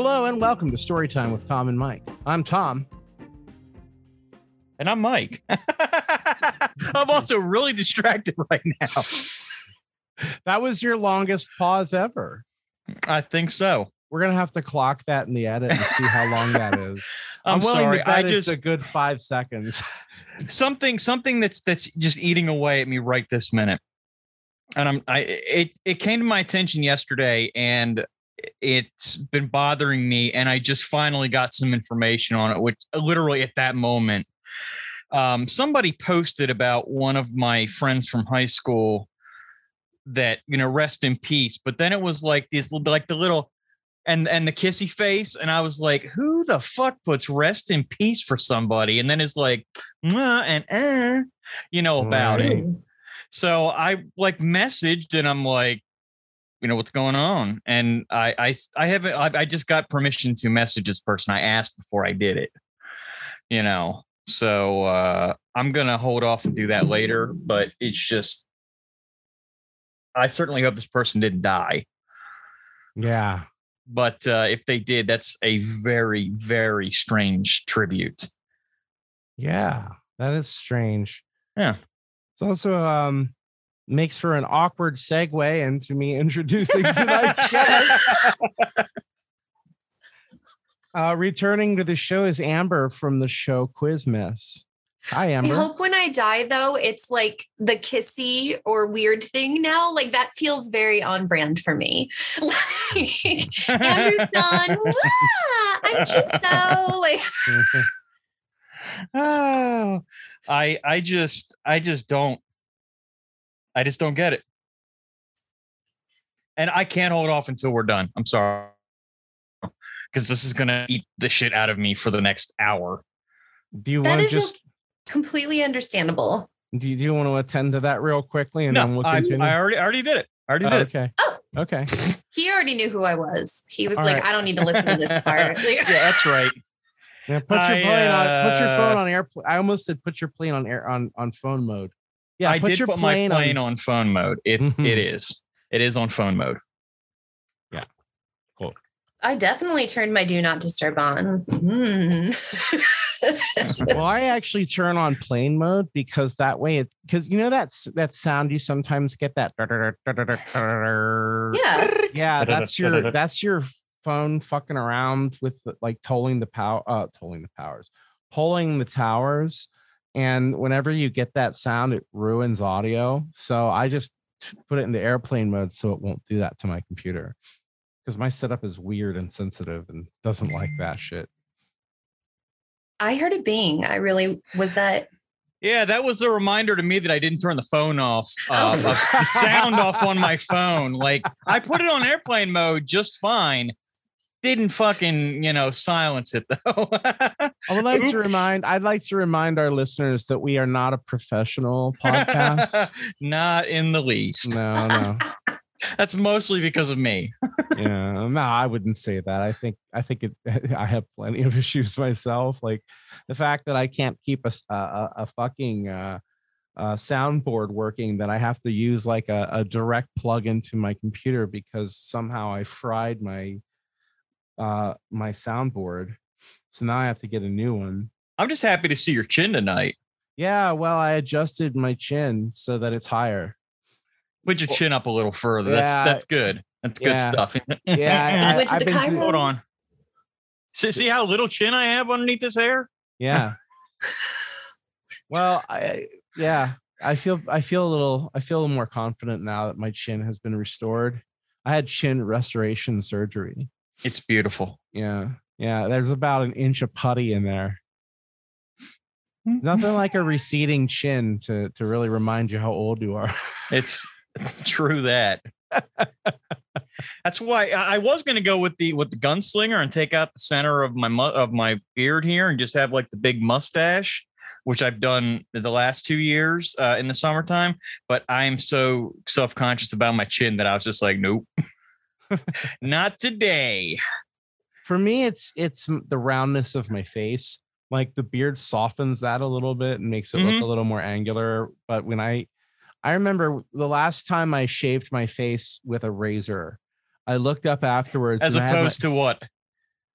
Hello and welcome to Storytime with Tom and Mike. I'm Tom. And I'm Mike. I'm also really distracted right now. That was your longest pause ever. I think so. We're gonna have to clock that in the edit and see how long that is. I'm, willing sorry. I it's just a good five seconds. something something that's that's just eating away at me right this minute. And I'm I it it came to my attention yesterday and it's been bothering me and I just finally got some information on it which literally at that moment um somebody posted about one of my friends from high school that you know rest in peace but then it was like this like the little and and the kissy face and i was like who the fuck puts rest in peace for somebody? And then it's like and eh, you know about it. So i like messaged and i'm like you know what's going on and i i i haven't i, I just got permission to message this person i asked before i did it you know so uh i'm gonna hold off and do that later but it's just i certainly hope this person didn't die Yeah. but uh, if they did, that's a very, very strange tribute. Yeah. That is strange. Yeah. It's also um makes for an awkward segue into me introducing tonight's guest. Uh, returning to the show is Amber from the show Quizmas. Miss. Hi, I Amber. hope when I die, though, it's like the kissy or weird thing now. Like that feels very on brand for me. Like Andrew's done. Mwah! I'm cute though. Like oh, I I just I just don't I just don't get it. And I can't hold off until we're done. I'm sorry. Because this is gonna eat the shit out of me for the next hour. do you want to just completely understandable. do you, do you want to attend to that real quickly and no, then we'll I, continue? I already I already did it. I already Oh, did it. okay. Oh. Okay. He already knew who I was. He was All like, right. I don't need to listen to this part. Yeah, that's right. Yeah, put your I, plane on. Put your phone uh, on airplane. I almost said put your plane on air on on phone mode. Yeah, I put did your put my plane plane on. on, phone mode. It Mhm. it is. It is on phone mode. Yeah. Cool. I definitely turned my do not disturb on. Mm. well, I actually turn on plane mode because that way it because you know that's that sound you sometimes get that. yeah. yeah, that's your that's your phone fucking around with like tolling the power, uh, tolling the powers, pulling the towers, and whenever you get that sound, it ruins audio. So I just put it into airplane mode so it won't do that to my computer because my setup is weird and sensitive and doesn't like that shit. I heard a bing. I really was that. Yeah, that was a reminder to me that I didn't turn the phone off, uh, Oh. the sound off on my phone. Like I put it on airplane mode just fine. Didn't fucking you know silence it though. I would like to remind I'd like to remind our listeners that we are not a professional podcast. Not in the least. no, no. That's mostly because of me. yeah no i wouldn't say that i think i think it i have plenty of issues myself like the fact that i can't keep a fucking uh uh, soundboard working that I have to use like a, a direct plug into my computer because somehow I fried my uh my soundboard. So now I have to get a new one. I'm just happy to see your chin tonight. Yeah, well, I adjusted my chin so that it's higher. Put your chin up a little further. That's Yeah. that's good. That's good Yeah. stuff. Yeah, I, Went to I've been chiro? Hold on. See, see how little chin I have underneath this hair? Yeah. Well, I yeah, I feel I feel a little I feel a little more confident now that my chin has been restored. I had chin restoration surgery. It's beautiful. Yeah. Yeah, there's about an inch of putty in there. Nothing like a receding chin to to really remind you how old you are. It's true that. That's why I was going to go with the with the gunslinger and take out the center of my mu- of my beard here and just have like the big mustache, which I've done the last two years uh, in the summertime. But I'm so self conscious about my chin that I was just like, nope, not today. For me, it's it's the roundness of my face. Like the beard softens that a little bit and makes it look Mhm. a little more angular. But when I I remember the last time I shaved my face with a razor, I looked up afterwards As had my- opposed to what?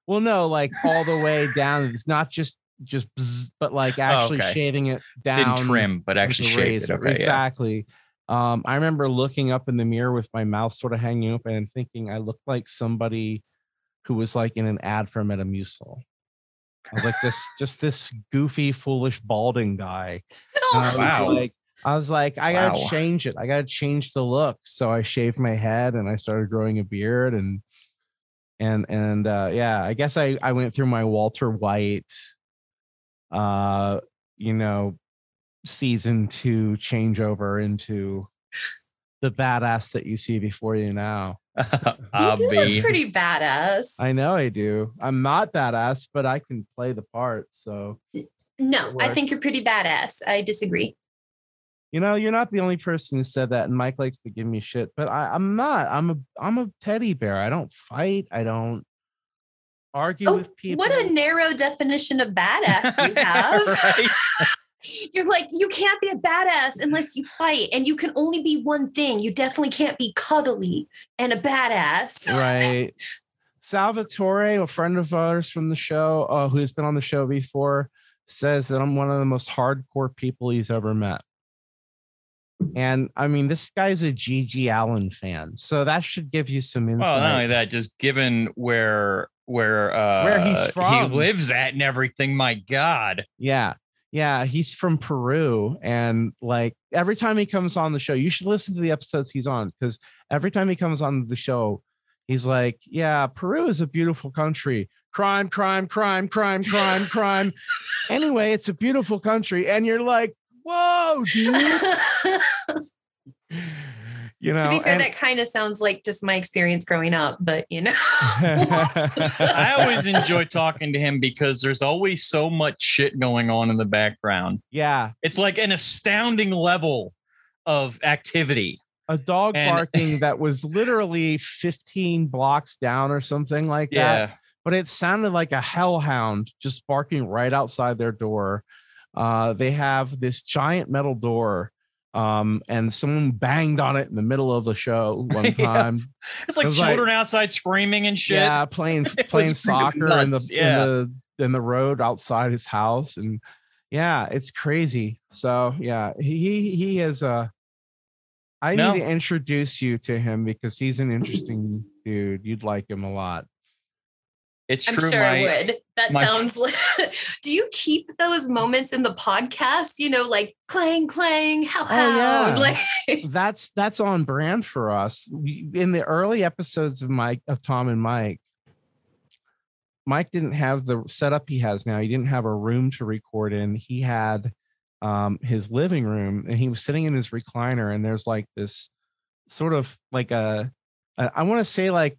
Well, no, like all the way down. It's not just just, but like actually okay. shaving it down. Didn't trim, but actually shaved it. Okay, yeah. Um, I remember looking up in the mirror with my mouth sort of hanging open and thinking I looked like somebody who was like in an ad for Metamucil. I was like this, just this goofy, foolish, balding guy. And I was Wow. like, I was like, I gotta Wow. change it. I gotta change the look. So I shaved my head and I started growing a beard and and and uh yeah, I guess I I went through my Walter White uh you know season two changeover into the badass that you see before you now. You ah, do be. look pretty badass. I know I do. I'm not badass, but I can play the part. So No, I think you're pretty badass. I disagree. You know, you're not the only person who said that, and Mike likes to give me shit, but I, I'm not. I'm a I'm a teddy bear. I don't fight. I don't argue Oh, with people. what a narrow definition of badass you have. Right? You're like, you can't be a badass unless you fight, and you can only be one thing. You definitely can't be cuddly and a badass. right. Salvatore, a friend of ours from the show, uh, who's been on the show before, says that I'm one of the most hardcore people he's ever met. And I mean, this guy's a GG Allin fan, so that should give you some insight. Well, not only that, just given where where uh Where he's from, he lives at and everything, my God. Yeah. Yeah. He's from Peru. And like every time he comes on the show, you should listen to the episodes he's on because every time he comes on the show, he's like, Yeah, Peru is a beautiful country. Crime, crime, crime, crime, crime, crime. Anyway, it's a beautiful country. And you're like, Whoa, dude. You know, to be fair, and- that kind of sounds like just my experience growing up, but you know. I always enjoy talking to him because there's always so much shit going on in the background. yeah. It's like an astounding level of activity. A dog And- barking that was literally 15 blocks down or something like that. But it sounded like a hellhound just barking right outside their door. Uh, they have this giant metal door, um, and someone banged on it in the middle of the show one Yeah. time. It's like It was like- children outside screaming and shit. Yeah, playing playing soccer in the yeah. in the in the road outside his house, and yeah, it's crazy. So yeah, he he, he is a. I No. need to introduce you to him because he's an interesting dude. You'd like him a lot. It's I'm true. sure my, I would. That my- sounds like. Do you keep those moments in the podcast? You know, like clang, clang, how, Oh, yeah. how? Like, that's that's on brand for us. We, in the early episodes of Mike of Tom and Mike, Mike didn't have the setup he has now. He didn't have a room to record in. He had um, his living room, and he was sitting in his recliner. And there's like this sort of like a, a I want to say like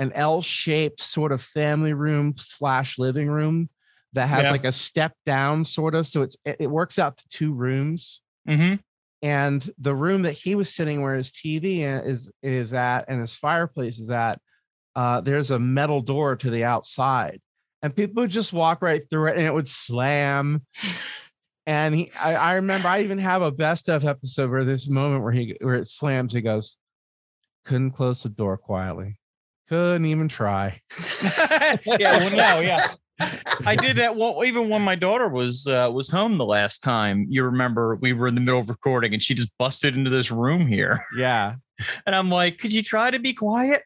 an L-shaped sort of family room slash living room that has Yeah. like a step down sort of. So it's it, works out to two rooms Mhm. and the room that he was sitting where his TV is is at and his fireplace is at, uh, there's a metal door to the outside, and people would just walk right through it, and it would slam. And he, I, I remember, I even have a best of episode where this moment where he where it slams, he goes, couldn't close the door quietly, couldn't even try. yeah, well, no, yeah. I did that one, even when my daughter was uh, was home the last time. You remember we were in the middle of recording and she just busted into this room here. Yeah, And I'm like, could you try to be quiet?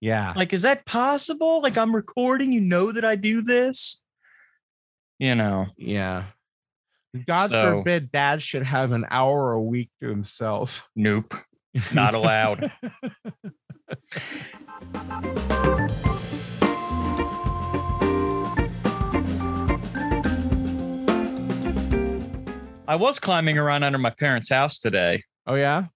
yeah. Like, is that possible? Like I'm recording, you know that I do this? You know. Yeah. God So- forbid dad should have an hour a week to himself. Nope. Not allowed. I was climbing around under my parents' house today. oh yeah.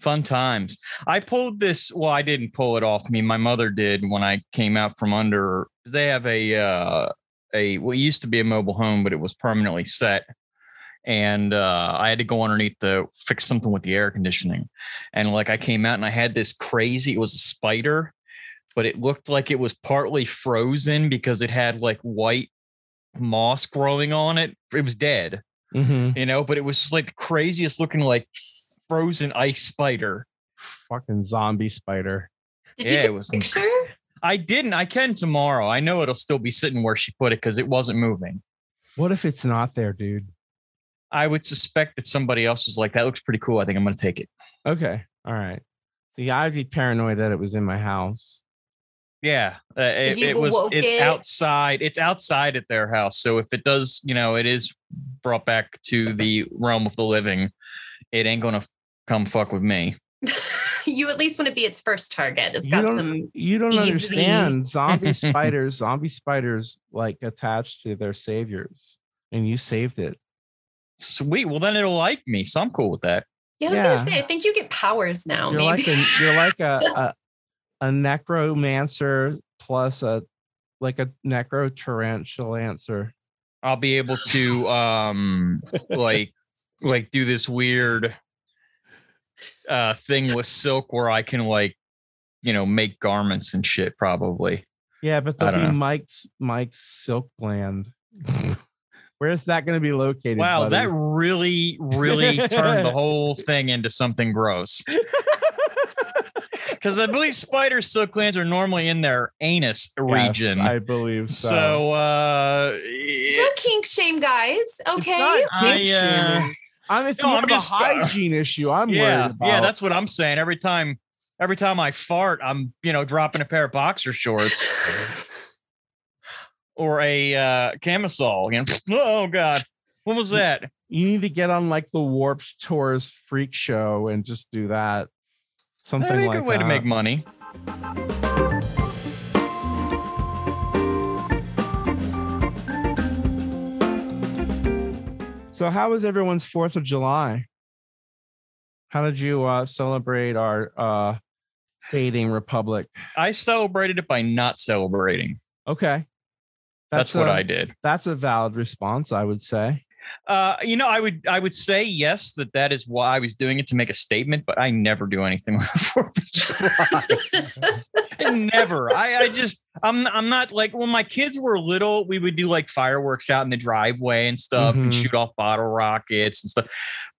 Fun times. I pulled this. Well, I didn't pull it off me. My mother did when I came out from under. They have a uh, a what used to be a mobile home, but it was permanently set. And uh, I had to go underneath to fix something with the air conditioning. And like I came out and I had this crazy. It was a spider, but it looked like it was partly frozen because it had like white moss growing on it. It was dead Mm-hmm. you know, but it was just like the craziest looking like frozen ice spider. Fucking zombie spider. Did Yeah, you it take was- a picture? I didn't. I can tomorrow. I know it'll still be sitting where she put it because it wasn't moving. What if it's not there, dude? I would suspect that somebody else was like, "That looks pretty cool. I think I'm going to take it." Okay. All right. See, I'd be paranoid that it was in my house. Yeah, uh, it, it was. It's it. outside. It's outside at their house. So if it does, you know, it is brought back to the realm of the living. It ain't gonna f- come fuck with me. you at least want to be its first target. It's got don't, some. you don't easy- understand. Zombie spiders, zombie spiders like attached to their saviors, and you saved it. Sweet. Well, then it'll like me. So I'm cool with that. Yeah, I was Yeah. gonna say. I think you get powers now. You're maybe. like a you're like a, a a necromancer plus a like a necro tarantulancer. I'll be able to um like like do this weird uh thing with silk where I can like you know make garments and shit probably. Yeah, but I there'll be know. Mike's Mike's silk gland. Where's that going to be located? Wow, buddy? that really really turned the whole thing into something gross. Cuz I believe spider silk glands are normally in their anus Yes, region. I believe so. so uh Don't kink shame, guys. It's Okay. not I, kink uh, shaming. I'm it's no, more I'm of just, a uh, hygiene issue. I'm yeah, worried about. yeah, that's what I'm saying. Every time every time I fart, I'm, you know, dropping a pair of boxer shorts. or a uh, camisole. You know, oh god, what was that? you need to get on like the Warped Tours freak show and just do that. Something like That'd be a like good way that. to make money. So, how was everyone's Fourth of July? How did you uh, celebrate our uh, fading republic? I celebrated it by not celebrating. Okay, That's, what I I did. That's a valid response, I would say. Uh, you know, I would I would say yes that that is why I was doing it to make a statement, but I never do anything on the Fourth of July. never. I, I just I'm I'm not like when my kids were little, we would do like fireworks out in the driveway and stuff and Mhm. shoot off bottle rockets and stuff.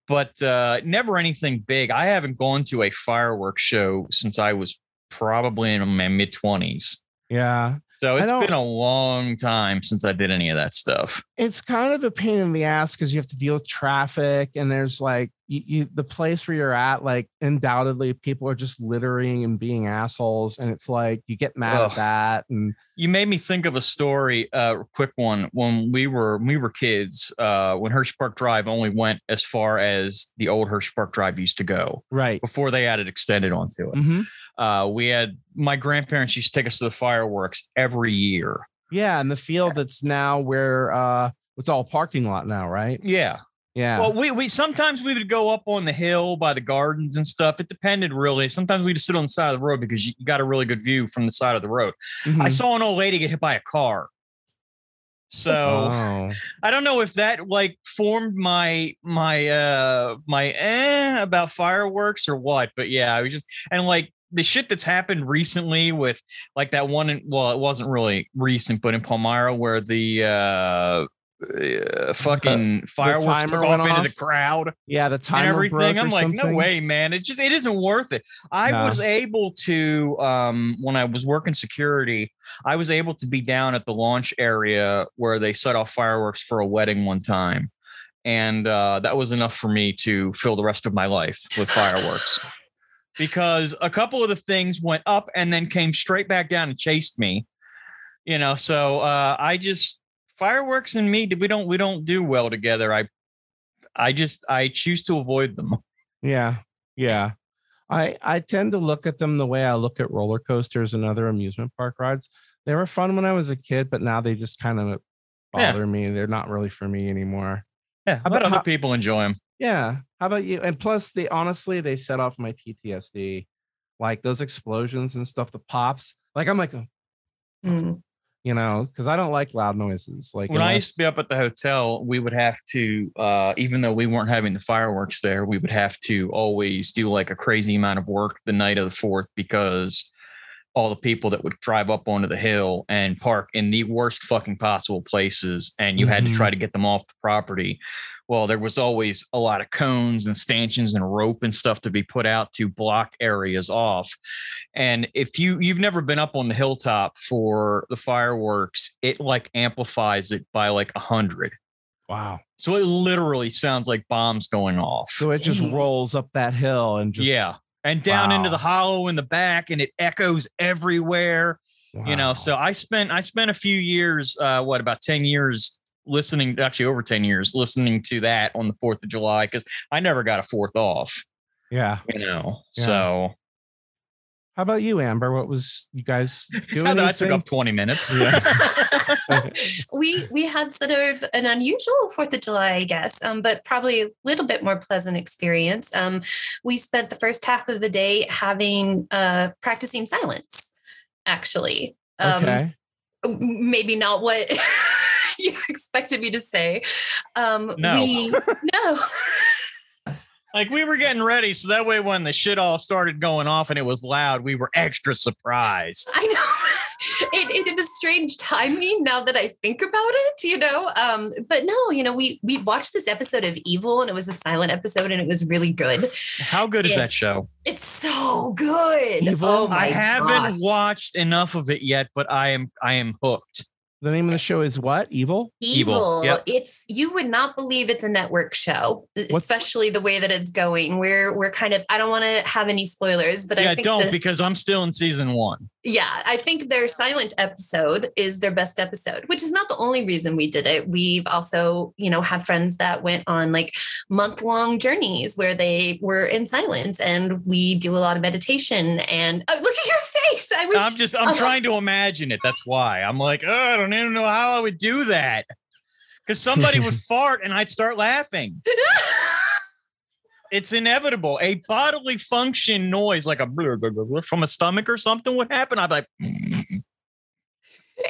But uh never anything big. I haven't gone to a fireworks show since I was probably in my mid 20s. Yeah, So it's been a long time since I did any of that stuff. it's kind of a pain in the ass because you have to deal with traffic and there's like you, you the place where you're at like undoubtedly people are just littering and being assholes and it's like you get mad Ugh. at that and You made me think of a story, uh, quick one. When we were when we were kids, uh, when Hirsch Park Drive only went as far as the old Hirsch Park Drive used to go right before they added extended onto it. Mhm. Uh, we had my grandparents used to take us to the fireworks every year. yeah and the field that's now where uh it's all parking lot now right Yeah. Yeah Well, we we sometimes we would go up on the hill by the gardens and stuff. It depended really. Sometimes we'd sit on the side of the road because you got a really good view from the side of the road. I Mhm. saw an old lady get hit by a car. So oh. I don't know if that like formed my my uh my eh about fireworks or what, but yeah, I was just and like the shit that's happened recently with like that one in well, it wasn't really recent, but in Palmyra where the uh, uh fucking fireworks took timer off into the crowd yeah the and everything. I'm like, no way, man. It just it isn't worth it. I No. was able to um when I was working security, I was able to be down at the launch area where they set off fireworks for a wedding one time. And uh, that was enough for me to fill the rest of my life with fireworks. because a couple of the things went up and then came straight back down and chased me. You know, so uh, I just fireworks and me we don't we don't do well together. I I just I choose to avoid them. Yeah, yeah. I I tend to look at them the way I look at roller coasters and other amusement park rides. They were fun when I was a kid, but now they just kind of Yeah. bother me. They're not really for me anymore. Yeah, How let about other how- people enjoy them. Yeah. How about you? And plus, they honestly they set off my PTSD, like those explosions and stuff, the pops. Like I'm like, Mm. You know, because I don't like loud noises. Like When I used to be up at the hotel, we would have to, uh, even though we weren't having the fireworks there, we would have to always do like a crazy amount of work the night of the fourth because all the people that would drive up onto the hill and park in the worst fucking possible places and you had to try mm-hmm. to get them off the property. Well there was always a lot of cones and stanchions and rope and stuff to be put out to block areas off. And if you you've never been up on the hilltop for the fireworks it like amplifies it by like a hundred. Wow. so it literally sounds like bombs going off. So it just mm-hmm. rolls up that hill and just yeah and down into the hollow in the back and it echoes everywhere you know so i spent i spent a few years uh what about 10 years listening actually over 10 years listening to that on the 4th of july because i never got a fourth off yeah. you know Yeah. so How about you, Amber? What was you guys doing? that took up 20 minutes we we had sort of an unusual Fourth of July, I guess, um, but probably a little bit more pleasant experience. Um, we spent the first half of the day having uh, practicing silence. Actually, um, okay. maybe not what you expected me to say. Um, No. we, no. like we were getting ready so that way when the shit all started going off and it was loud we were extra surprised I know. It, it was strange timing now that I think about it, you know. Um, but no, you know, we we watched this episode of Evil and it was a silent episode and it was really good. how good is that show It's so good. Evil? Oh my i haven't gosh. watched enough of it yet but i am i am hooked The name of the show is what? Evil. Evil, Evil. yep. It's you would not believe it's a network show, What's- especially the way that it's going. We're we're kind of I don't want to have any spoilers, but yeah I think don't the- because i'm still in season one yeah, I think their silent episode is their best episode, which is not the only reason we did it. We've also, you know, have friends that went on like month long journeys where they were in silence and we do a lot of meditation. And oh, look at your face. I wish I'm just I'm trying to imagine it. That's why I'm like, oh, I don't even know how I would do that. Because somebody would fart and I'd start laughing. It's inevitable. A bodily function noise like a blur, blur, blur, blur from a stomach or something would happen. I'd be like,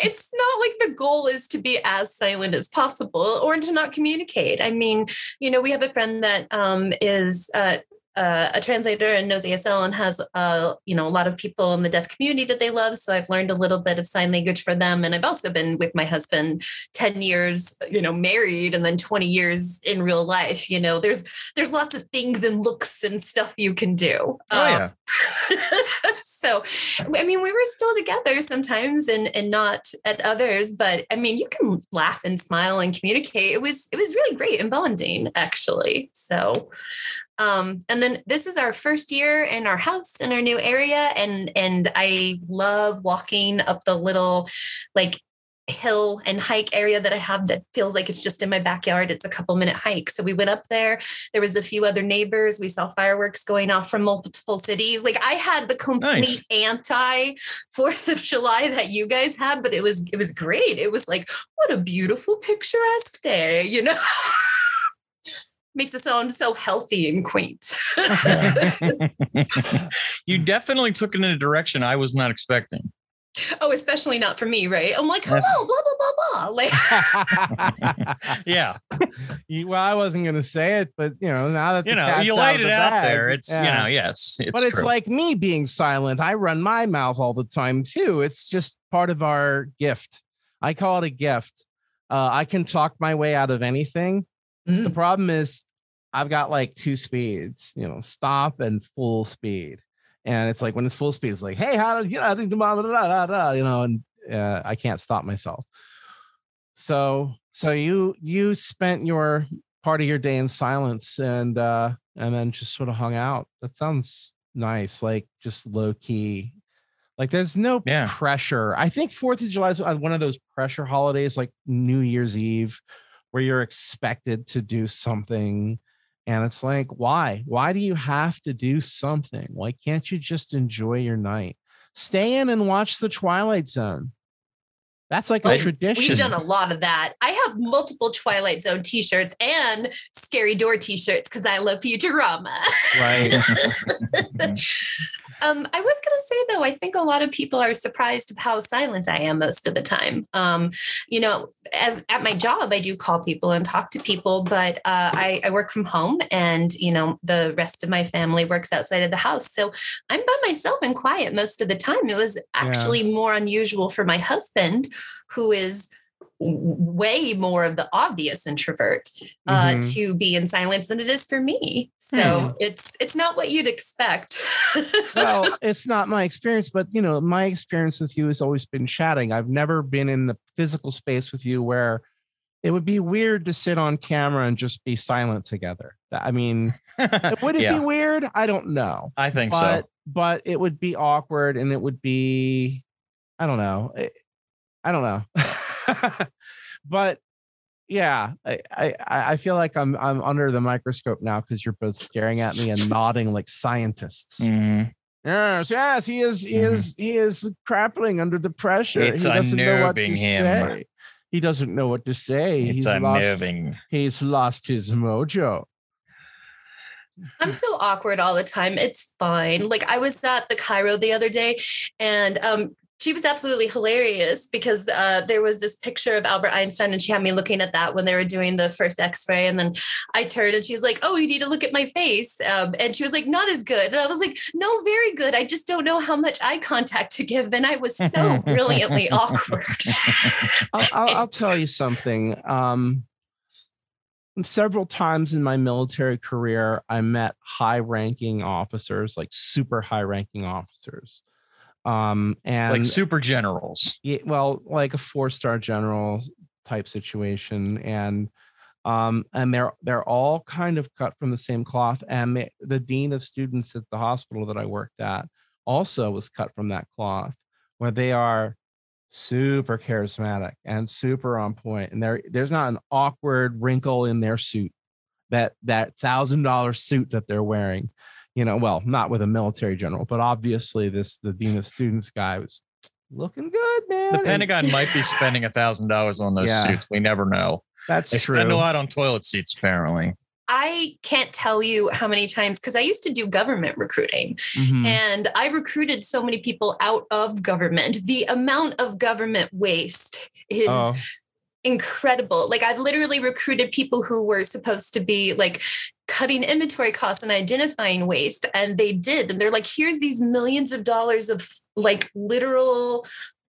it's not like the goal is to be as silent as possible or to not communicate. I mean, you know, we have a friend that um, is uh, uh, a translator and knows ASL and has, uh, you know, a lot of people in the deaf community that they love. So I've learned a little bit of sign language for them. And I've also been with my husband 10 years, you know, married and then 20 years in real life. You know, there's, there's lots of things and looks and stuff you can do. oh Um, yeah. so i mean we were still together sometimes and and not at others but i mean you can laugh and smile and communicate it was it was really great and bonding actually so um and then this is our first year in our house in our new area and and i love walking up the little like hill and hike area that I have that feels like it's just in my backyard. It's a couple minute hike. So we went up there. There was a few other neighbors. We saw fireworks going off from multiple cities. Like I had the complete anti Fourth of July that you guys had, but it was it was great. It was like what a beautiful picturesque day, you know. Makes it sound so healthy and quaint. you definitely took it in a direction I was not expecting. oh, especially not for me, right? I'm like, hello, Yes. blah blah blah blah. Like Yeah. You- well, I wasn't going to say it, but you know, now that You the know, you out laid it the out bag, there. It's, you know, yes. It's but it's true. like me being silent. I run my mouth all the time too. It's just part of our gift. I call it a gift. Uh, I can talk my way out of anything. The Mm. problem is, I've got like two speeds, you know, stop and full speed. And it's like when it's full speed, it's like, hey, how do you know? I think the blah, blah, blah, blah, blah, you know, and uh, I can't stop myself. So, so you you spent your part of your day in silence and uh and then just sort of hung out. That sounds nice, like just low key. Like there's no Yeah. pressure. I think Fourth of July is uh, one of those pressure holidays, like New Year's Eve, where you're expected to do something. And it's like, why? Why do you have to do something? Why can't you just enjoy your night? Stay in and watch the Twilight Zone. That's like a tradition. We've done a lot of that. I have multiple Twilight Zone t-shirts and Scary Door t-shirts because I love Futurama. right. Um, I was gonna say though, I think a lot of people are surprised of how silent I am most of the time. Um, you know, as at my job, I do call people and talk to people, but uh, I, I work from home, and you know, the rest of my family works outside of the house, so I'm by myself and quiet most of the time. It was actually more unusual for my husband, who is way more of the obvious introvert uh, Mhm. to be in silence than it is for me. So it's it's not what you'd expect. well, it's not my experience, but you know, my experience with you has always been chatting. I've never been in the physical space with you where it would be weird to sit on camera and just be silent together. I mean, would it yeah, be weird? I don't know. I think But so. but it would be awkward and it would be I don't know. I, I don't know. but yeah, I, I I feel like I'm I'm under the microscope now because you're both staring at me and nodding like scientists. Mhm. Yes, yes, he is. He Mhm. is. He is crappling under the pressure. It's he doesn't know what to him. say. He doesn't know what to say. It's he's lost. unnerving. He's lost his mojo. I'm so awkward all the time. It's fine. Like I was at the chiro the other day and um she was absolutely hilarious because uh, there was this picture of Albert Einstein, and she had me looking at that when they were doing the first X-ray. And then I turned, and she's like, "Oh, you need to look at my face." Um, and she was like, "Not as good." And I was like, "No, very good. I just don't know how much eye contact to give." And I was so brilliantly awkward. I'll, I'll, I'll tell you something. Um, several times in my military career, I met high-ranking officers, like super high-ranking officers. Um, and like super generals. yeah, well, like a four-star general type situation, and um, and they're they're all kind of cut from the same cloth. And the, the dean of students at the hospital that I worked at also was cut from that cloth, where they are super charismatic and super on point, and there there's not an awkward wrinkle in their suit, that that thousand dollar suit that they're wearing. You know, well, not with a military general, but obviously this the dean of students guy was looking good, man. The and Pentagon might be spending a thousand dollars on those Yeah. suits. We never know. That's They true. spend a lot on toilet seats, apparently. I can't tell you how many times because I used to do government recruiting. Mhm. And I recruited so many people out of government. The amount of government waste is Oh, incredible. Like I've literally recruited people who were supposed to be like cutting inventory costs and identifying waste and they did and they're like here's these millions of dollars of like literal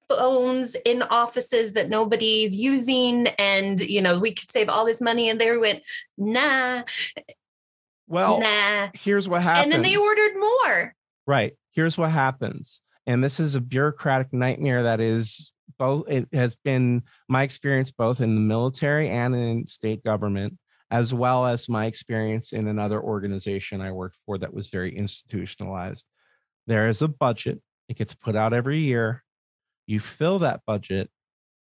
phones in offices that nobody's using and you know we could save all this money and they went nah well, nah here's what happens. and then they ordered more Right. Here's what happens. And this is a bureaucratic nightmare that is both, it has been my experience both in the military and in state government, as well as my experience in another organization I worked for that was very institutionalized. There is a budget, it gets put out every year. You fill that budget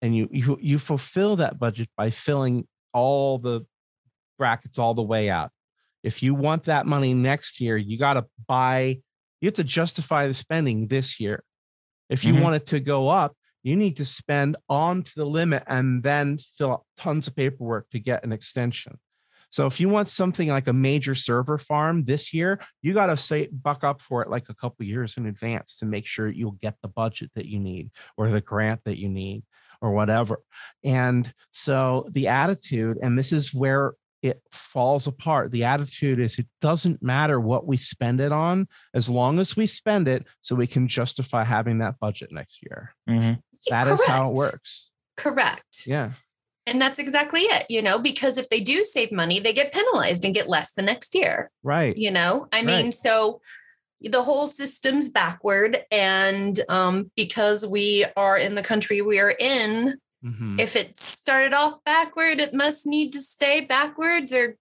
and you you you fulfill that budget by filling all the brackets all the way out. If you want that money next year, you got to buy you have to justify the spending this year. If you Mhm. want it to go up, you need to spend on to the limit and then fill out tons of paperwork to get an extension. So if you want something like a major server farm this year, you got to say buck up for it like a couple years in advance to make sure you'll get the budget that you need or the grant that you need or whatever. And so the attitude, and this is where it falls apart. The attitude is it doesn't matter what we spend it on as long as we spend it so we can justify having that budget next year. Mhm. That is how it works. correct Yeah. And that's exactly it, you know, because if they do save money, they get penalized and get less the next year, Right. you know? I mean, Right. so the whole system's backward. And um, because we are in the country we are in, Mhm. if it started off backward, it must need to stay backwards or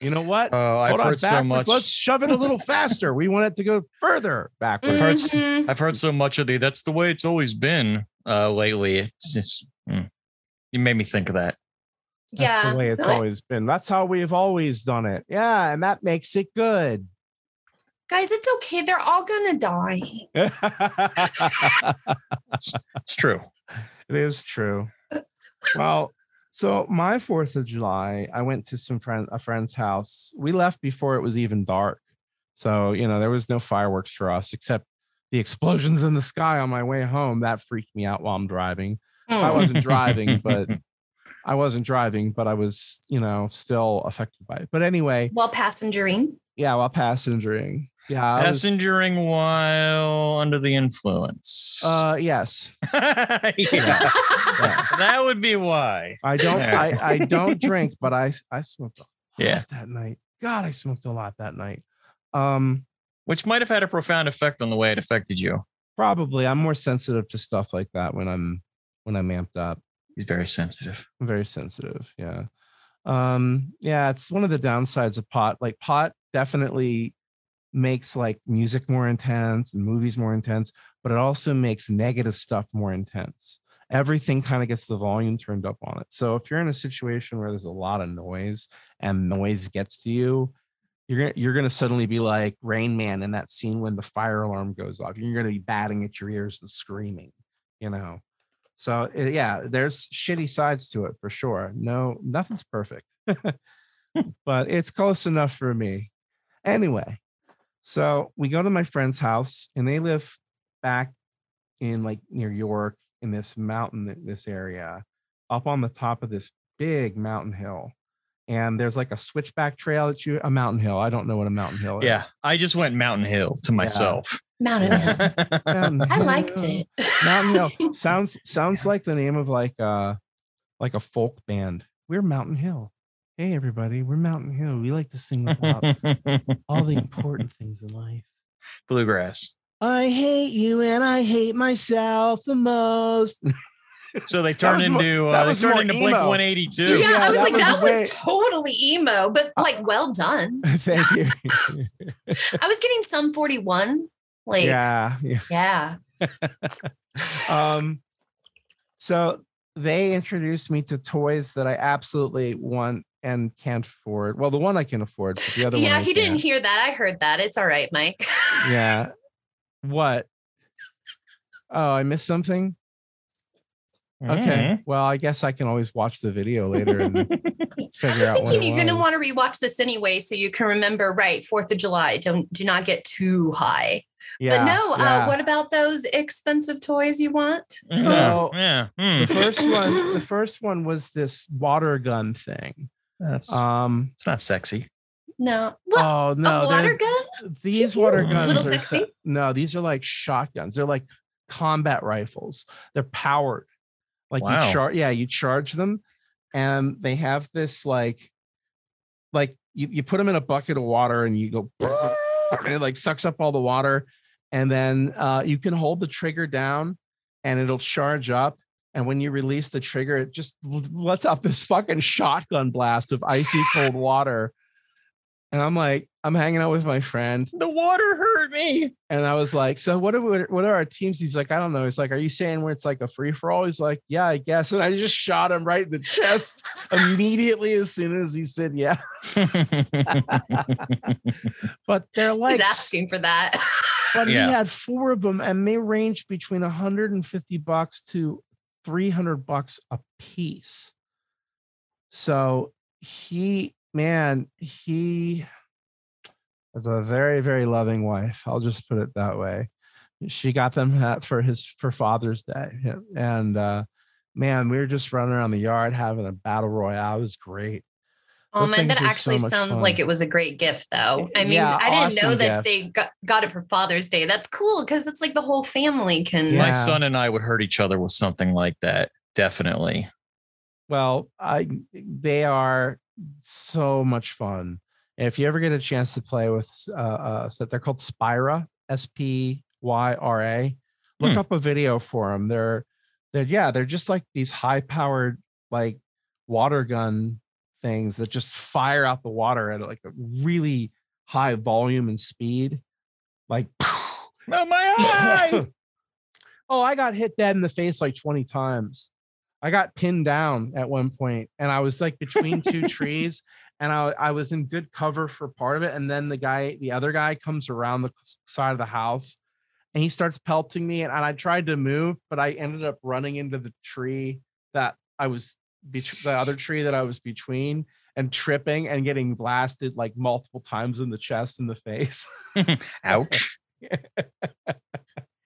You know what? Oh, I've Hold on, heard so much. Let's shove it a little faster. We want it to go further backwards. heard- Mhm. I've heard so much of the that's the way it's always been uh lately. It's just mm. You made me think of that. That's yeah. the way it's But, always been. That's how we've always done it. Yeah, and that makes it good. Guys, it's okay. They're all gonna die. It's true. It is true. Well, so my Fourth of July, I went to some friend a friend's house. We left before it was even dark, So, you know, there was no fireworks for us except the explosions in the sky on my way home. That freaked me out while I'm driving. I Mm. wasn't driving, but I wasn't driving, but I was, you know, still affected by it. But anyway, While passengering. yeah, while passengering. Yeah. I was- Passengering while under the influence. uh yes. yeah, that would be why. I don't I, I don't drink, but I I smoked a lot Yeah. that night. God, I smoked a lot that night. Um Which might have had a profound effect on the way it affected you. probably I'm more sensitive to stuff like that when I'm when I'm amped up. He's very sensitive. I'm very sensitive. Yeah. Um, yeah, it's one of the downsides of pot. Like pot definitely makes like music more intense and movies more intense, but it also makes negative stuff more intense. Everything kind of gets the volume turned up on it. So if you're in a situation where there's a lot of noise and noise gets to you, you're gonna you're gonna suddenly be like Rain Man in that scene when the fire alarm goes off. You're gonna be batting at your ears and screaming, you know. So uh, yeah, there's shitty sides to it for sure. No, nothing's perfect, but it's close enough for me. Anyway, so we go to my friend's house, and they live back in like near York in this mountain, this area, up on the top of this big mountain hill. And there's like a switchback trail that you a mountain hill. I don't know what a mountain hill is. Yeah. I just went Mountain Hill to myself. Mountain Hill. Mountain I liked Hill. it. Mountain Hill sounds sounds like the name of like uh like a folk band. We're Mountain Hill. Hey everybody, we're Mountain Hill. We like to sing about all the important things in life. Bluegrass. I hate you and I hate myself the most. So they turned was more- into that uh, they was turned more into Blink 182. Yeah, Yeah, I was that like, was that way- was totally emo, but like well done. Thank you. I was getting Sum 41. Like, yeah. yeah. yeah. Um so they introduced me to toys that I absolutely want and can't afford. Well, the one I can afford, but the other one. Yeah, he didn't hear that. I heard that. It's all right, Mike. Yeah. What? Oh, I missed something. Okay. Mm. Well, I guess I can always watch the video later and I figure out was what thinking it you're going to want to rewatch this anyway, so you can remember. Right, Fourth of July. Don't do not get too high. Yeah. but no, yeah. uh, what about those expensive toys you want? So, yeah. the hmm. first one, the first one was this water gun thing. That's Um. it's not sexy. No, what Oh a no, water they're- gun? these water Little guns are sexy? se- no, these are like shotguns. They're like combat rifles. They're powered. Like Wow. you charge, yeah, you charge them, and they have this like, like you, you put them in a bucket of water and you go, and it like sucks up all the water, and then uh, you can hold the trigger down, and it'll charge up. And when you release the trigger, it just lets out this fucking shotgun blast of icy cold water. And I'm like, I'm hanging out with my friend, The water hurt me. and I was like, "So what are we, what are our teams?" He's like, "I don't know." He's like, "Are you saying where it's like a free for all?" He's like, "Yeah, I guess." And I just shot him right in the chest immediately as soon as he said, "Yeah." But they're like, He's asking for that. but Yeah. he had four of them, and they ranged between 150 bucks to 300 bucks a piece. So he, man, he has a very, very loving wife. I'll just put it that way. She got them ha- for his for Father's Day, and uh, man, we were just running around the yard having a battle royale. It was great. Oh man, that things are so actually sounds fun. like it was a great gift, though. I mean, Yeah, I didn't know that gift. they got, got it for Father's Day. That's cool because it's like the whole family can. Yeah. My son and I would hurt each other with something like that. Definitely. Well, I they are so much fun. And if you ever get a chance to play with uh, uh set, they're called Spyra, S P Y R A. Look Hmm. up a video for them. They're they're yeah, they're just like these high powered like water gun things that just fire out the water at like a really high volume and speed. Like Oh my eye. oh, I got hit dead in the face like 20 times. I got pinned down at one point and I was like between two trees and I, I was in good cover for part of it. And then the guy, the other guy comes around the side of the house and he starts pelting me. And, and I tried to move, but I ended up running into the tree that I was, the other tree that I was between. and tripping and getting blasted like multiple times in the chest and the face. Ouch.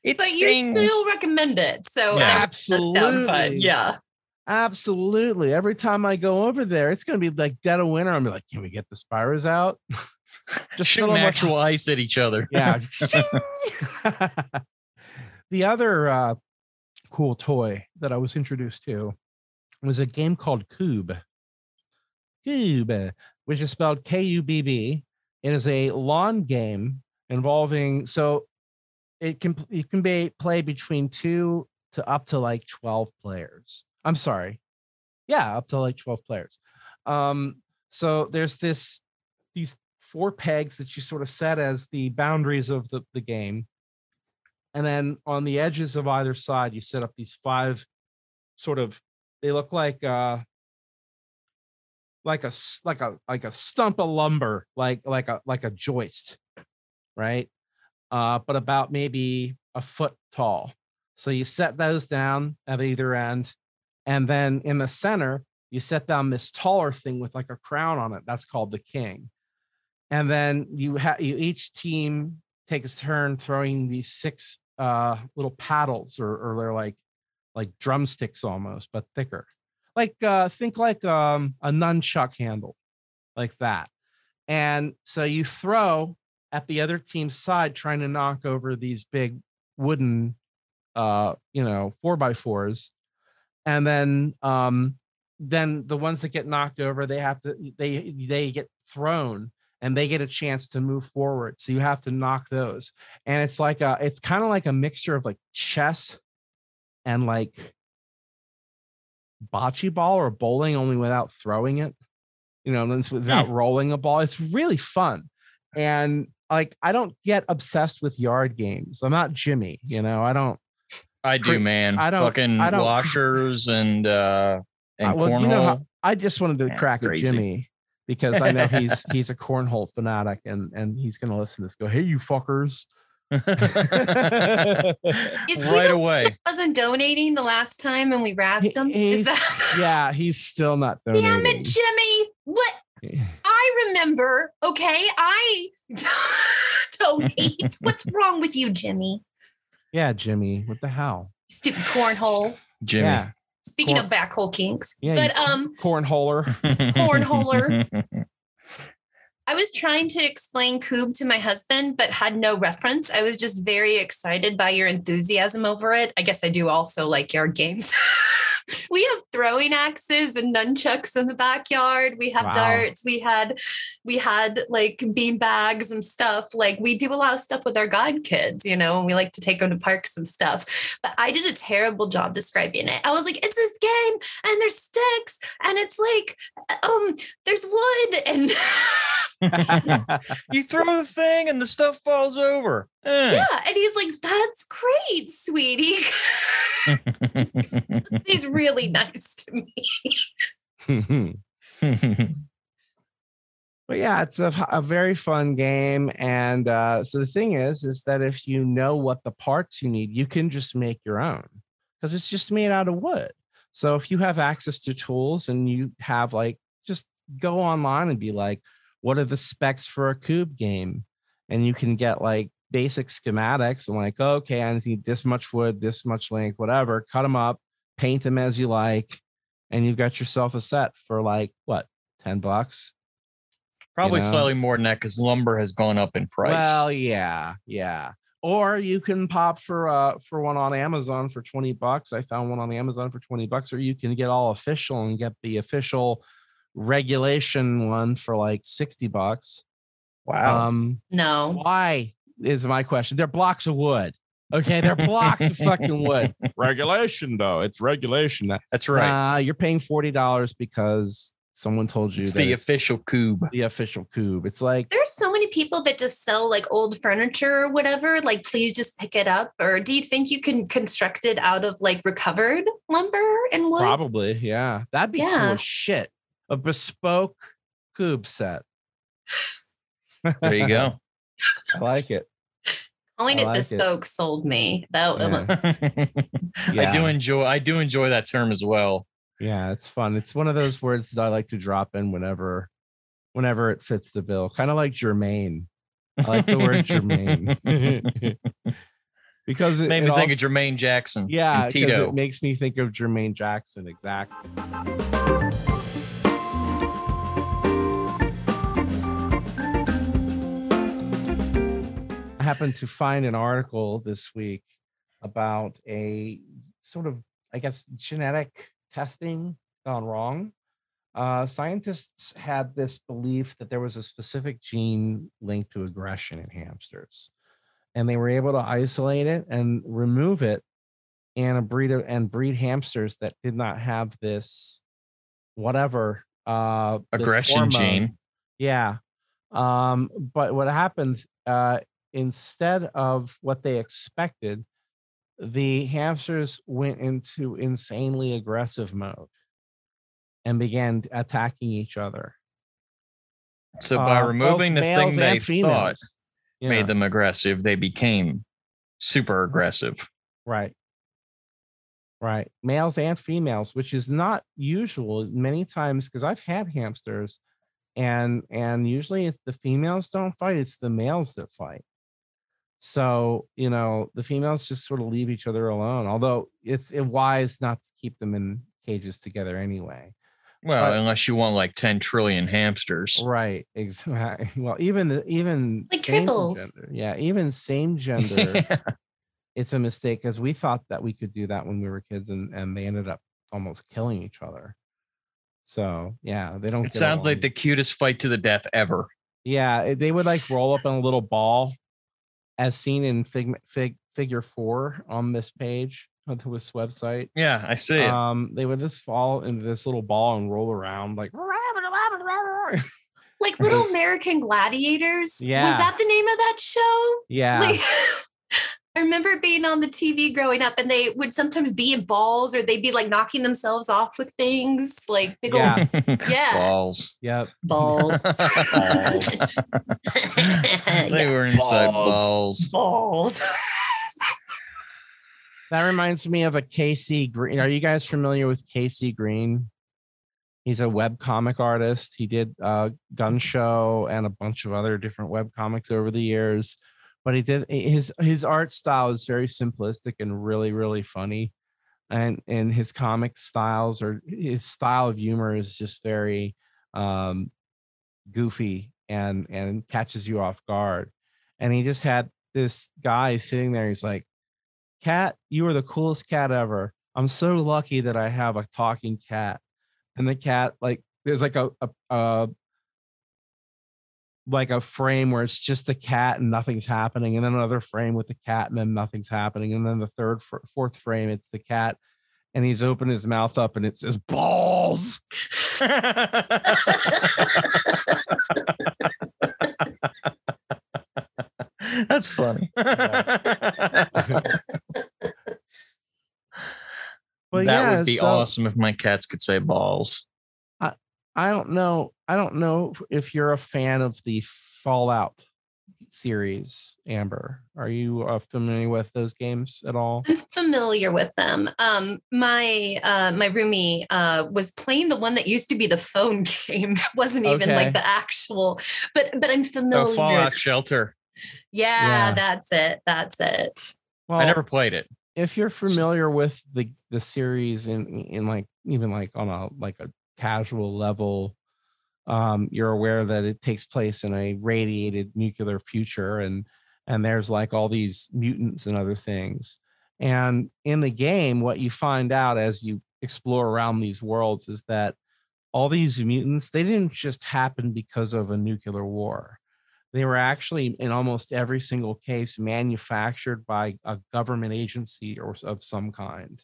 It but you still recommend it. So Yeah. that does sound fun. Absolutely. Yeah. Absolutely. Every time I go over there, it's going to be like dead of winter. I'm like, can we get the Spyras out? Just shooting fill 'em with- actual ice at each other. Yeah. the other uh, cool toy that I was introduced to was a game called Kubb. Kubb, which is spelled K U B B. It is a lawn game involving so it can it can be played between two to up to like 12 players. I'm sorry. Yeah, up to like 12 players. Um, so there's this these four pegs that you sort of set as the boundaries of the, the game. And then on the edges of either side, you set up these five sort of they look like uh like a like a like a stump of lumber, like like a like a joist, right? Uh, but about maybe a foot tall. So you set those down at either end, and then in the center, you set down this taller thing with like a crown on it. That's called the king. And then you have you each team takes turn throwing these six uh little paddles or or they're like like drumsticks almost, but thicker. Like uh think like um a nunchuck handle, like that. And so you throw at the other team's side trying to knock over these big wooden uh you know four by fours. And then um then the ones that get knocked over they have to they they get thrown and they get a chance to move forward. So you have to knock those. And it's like a it's kind of like a mixture of like chess and like bocce ball or bowling only without throwing it. You know it's without rolling a ball. It's really fun. And like i don't get obsessed with yard games i'm not jimmy you know i don't I do, Cre- man. I don't- Fucking I don't- washers and uh and Uh, well, cornhole. you know how- I just wanted to Yeah, crack crazy. at Jimmy because I know he's he's a cornhole fanatic and and he's gonna listen to this. Go, hey, you fuckers! Is he right the away. wasn't donating the last time and we razzed him? He- Is that yeah, he's still not donating. Damn it, Jimmy. What I remember, okay, I donate. What's wrong with you, Jimmy? Yeah, Jimmy, what the hell? Stupid cornhole. Jimmy. Yeah, Speaking Corn- of backhole kinks. yeah, but um cornholer. Cornholer. I was trying to explain Kubb to my husband, but had no reference. I was just very excited by your enthusiasm over it. I guess I do also like yard games. we have throwing axes and nunchucks in the backyard. We have Wow. darts. We had we had like bean bags and stuff. Like we do a lot of stuff with our god kids, you know, and we like to take them to parks and stuff. But I did a terrible job describing it. I was like, it's this game and there's sticks and it's like um there's wood and you throw the thing and the stuff falls over. Eh. Yeah. And he's like, that's great, sweetie. he's really nice to me. but yeah, it's a, a very fun game. And uh, so the thing is, is that if you know what the parts you need, you can just make your own because it's just made out of wood. So if you have access to tools and you have like, just go online and be like, what are the specs for a Kubb game? And you can get like basic schematics and like, okay, I need this much wood, this much length, whatever, cut them up, paint them as you like, and you've got yourself a set for like what, 10 bucks? Probably know? slightly more than that because lumber has gone up in price. Well, yeah, yeah. Or you can pop for uh for one on Amazon for 20 bucks. I found one on Amazon for 20 bucks, or you can get all official and get the official regulation one for like 60 bucks. wow. Um No. why is my question. They're blocks of wood. Okay, they're blocks of fucking wood. Regulation though, it's regulation. That's right. Nah, you're paying $40 because someone told you it's that the official Kubb. the official Kubb. It's like There's so many people that just sell like old furniture or whatever. Like, please just pick it up. Or do you think you can construct it out of like recovered lumber and wood? Probably, yeah. That'd be cool Yeah. as shit. A bespoke Kubb set. There you go. I like it. Calling I it like it. bespoke sold me. That Yeah. I do enjoy I do enjoy that term as well. Yeah, it's fun. It's one of those words that I like to drop in whenever whenever it fits the bill. Kind of like germane. I like the word germane. because it Made it me think also- of Jermaine Jackson. Yeah, because Tito. it makes me think of Jermaine Jackson. Exactly. Happened to find an article this week about a sort of, I guess, genetic testing gone wrong. Uh, scientists had this belief that there was a specific gene linked to aggression in hamsters, and they were able to isolate it and remove it and a breed of and breed hamsters that did not have this whatever uh Aggression hormone. gene. yeah um but what happened uh instead of what they expected the hamsters went into insanely aggressive mode and began attacking each other. So by Uh, removing the thing they thought females. Yeah, made them aggressive, they became super aggressive. right. Right. Males and females which is not usual many times because i've had hamsters and and usually if the females don't fight it's the males that fight so you know the females just sort of leave each other alone although it's it wise not to keep them in cages together anyway Well, But- unless you want like 10 trillion hamsters. right exactly well even the- even Like same triples. gender yeah even same gender it's a mistake because we thought that we could do that when we were kids and and they ended up almost killing each other so yeah they don't it get sounds like the cutest fight to the death ever. yeah eh, they would like roll up in a little ball as seen in fig, fig figure four on this page of this website Yeah, I see um they would just fall into this little ball and roll around like Like little American Gladiators. Yeah. Was that the name of that show? yeah Like, I remember being on the TV growing up, and they would sometimes be in balls, or they'd be like knocking themselves off with things, like big Yeah. old yeah. Balls. yep balls. Balls. they Yeah, were inside balls. balls. balls. That reminds me of a KC Green. Are you guys familiar with KC Green? He's a web comic artist. He did uh, Gun Show and a bunch of other different web comics over the years. But he did his his art style is very simplistic and really really funny, and and his comic styles or his style of humor is just very um, goofy and and catches you off guard. And he just had this guy sitting there. He's like, cat you are the coolest cat ever i'm so lucky that i have a talking cat and the cat like there's like a, a, a like a frame where it's just the cat and nothing's happening and then another frame with the cat and then nothing's happening and then the third fourth frame it's the cat and he's opened his mouth up and it says balls That's funny. That yeah, would be so- awesome if my cats could say balls. I don't know i don't know if you're a fan of the fallout series amber are you uh, familiar with those games at all I'm familiar with them. Um, my uh, my roomie uh, was playing the one that used to be the phone game. It wasn't even Okay. like the actual, but but I'm familiar. Oh, Fallout Shelter. Yeah, Yeah. that's it. That's it. well I never played it. if you're familiar with the the series in in like even like on a like a casual level um you're aware that it takes place in a radiated nuclear future and and there's like all these mutants and other things. And in the game what you find out as you explore around these worlds is that all these mutants they didn't just happen because of a nuclear war. They were actually in almost every single case manufactured by a government agency or of some kind.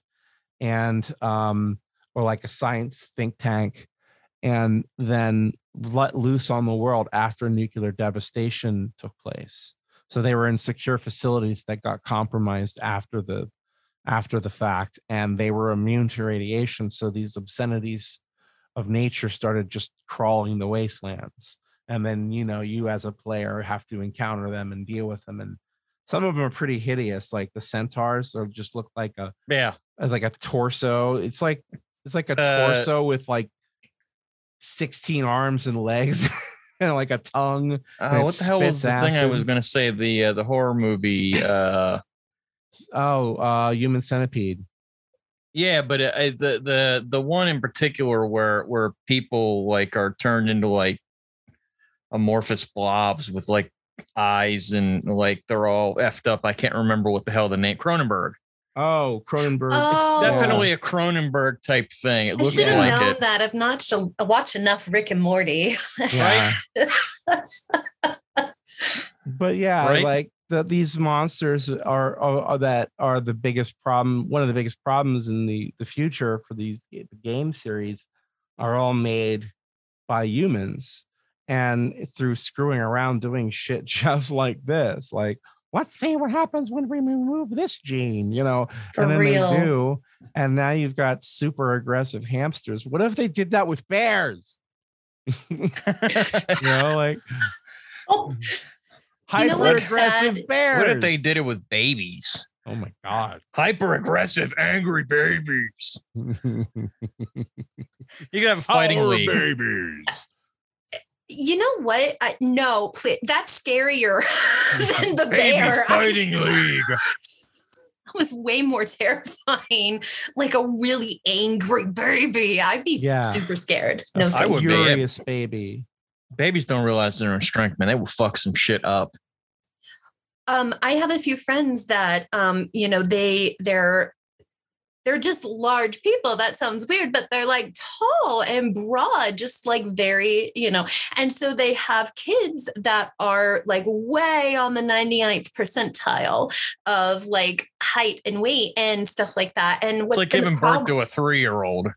And um or like a science think tank and then let loose on the world after nuclear devastation took place. So they were in secure facilities that got compromised after the after the fact and they were immune to radiation so these obscenities of nature started just crawling the wastelands. And then you know you as a player have to encounter them and deal with them and some of them are pretty hideous like the centaurs or just look like a Yeah. like a torso. It's like It's like a Uh, torso with like 16 arms and legs and like a tongue. Uh, what the hell was the thing I was going to say? The uh, the horror movie. Uh, Oh, uh human centipede. yeah, but uh, I- the the the one in particular where where people like are turned into like amorphous blobs with like eyes and like they're all effed up. I can't remember what the hell the name Cronenberg. Oh, Cronenberg. Oh. Yeah. Definitely a Cronenberg type thing. It I looks should have like known it. that. I've watched a, I watched enough Rick and Morty. Yeah. but yeah, Right? like the, these monsters are, are, are that are the biggest problem. One of the biggest problems in the the future for these g- game series are all made by humans and through screwing around doing shit just like this. Like, let's see what happens when we remove this gene, you know. For and then real. they do, and now you've got super aggressive hamsters. What if they did that with bears? you know, like Oh, You hyper know aggressive sad? bears. what if they did it with babies? Oh my god. Hyper aggressive, angry babies. You could have a fighting Our league. babies. You know what? I, no, please, that's scarier than the Baby bear. I- fighting league. That was way more terrifying. Like a really angry baby. I'd be Yeah. super scared. No, I thank would be. Furious baby. Babies don't realize they're in strength, man. They will fuck some shit up. um i have a few friends that um you know they they're they're just large people that sounds weird but they're like tall and broad just like very you know and so they have kids that are like way on the 99th percentile of like height and weight and stuff like that and It's what's like been the giving birth to a three year old.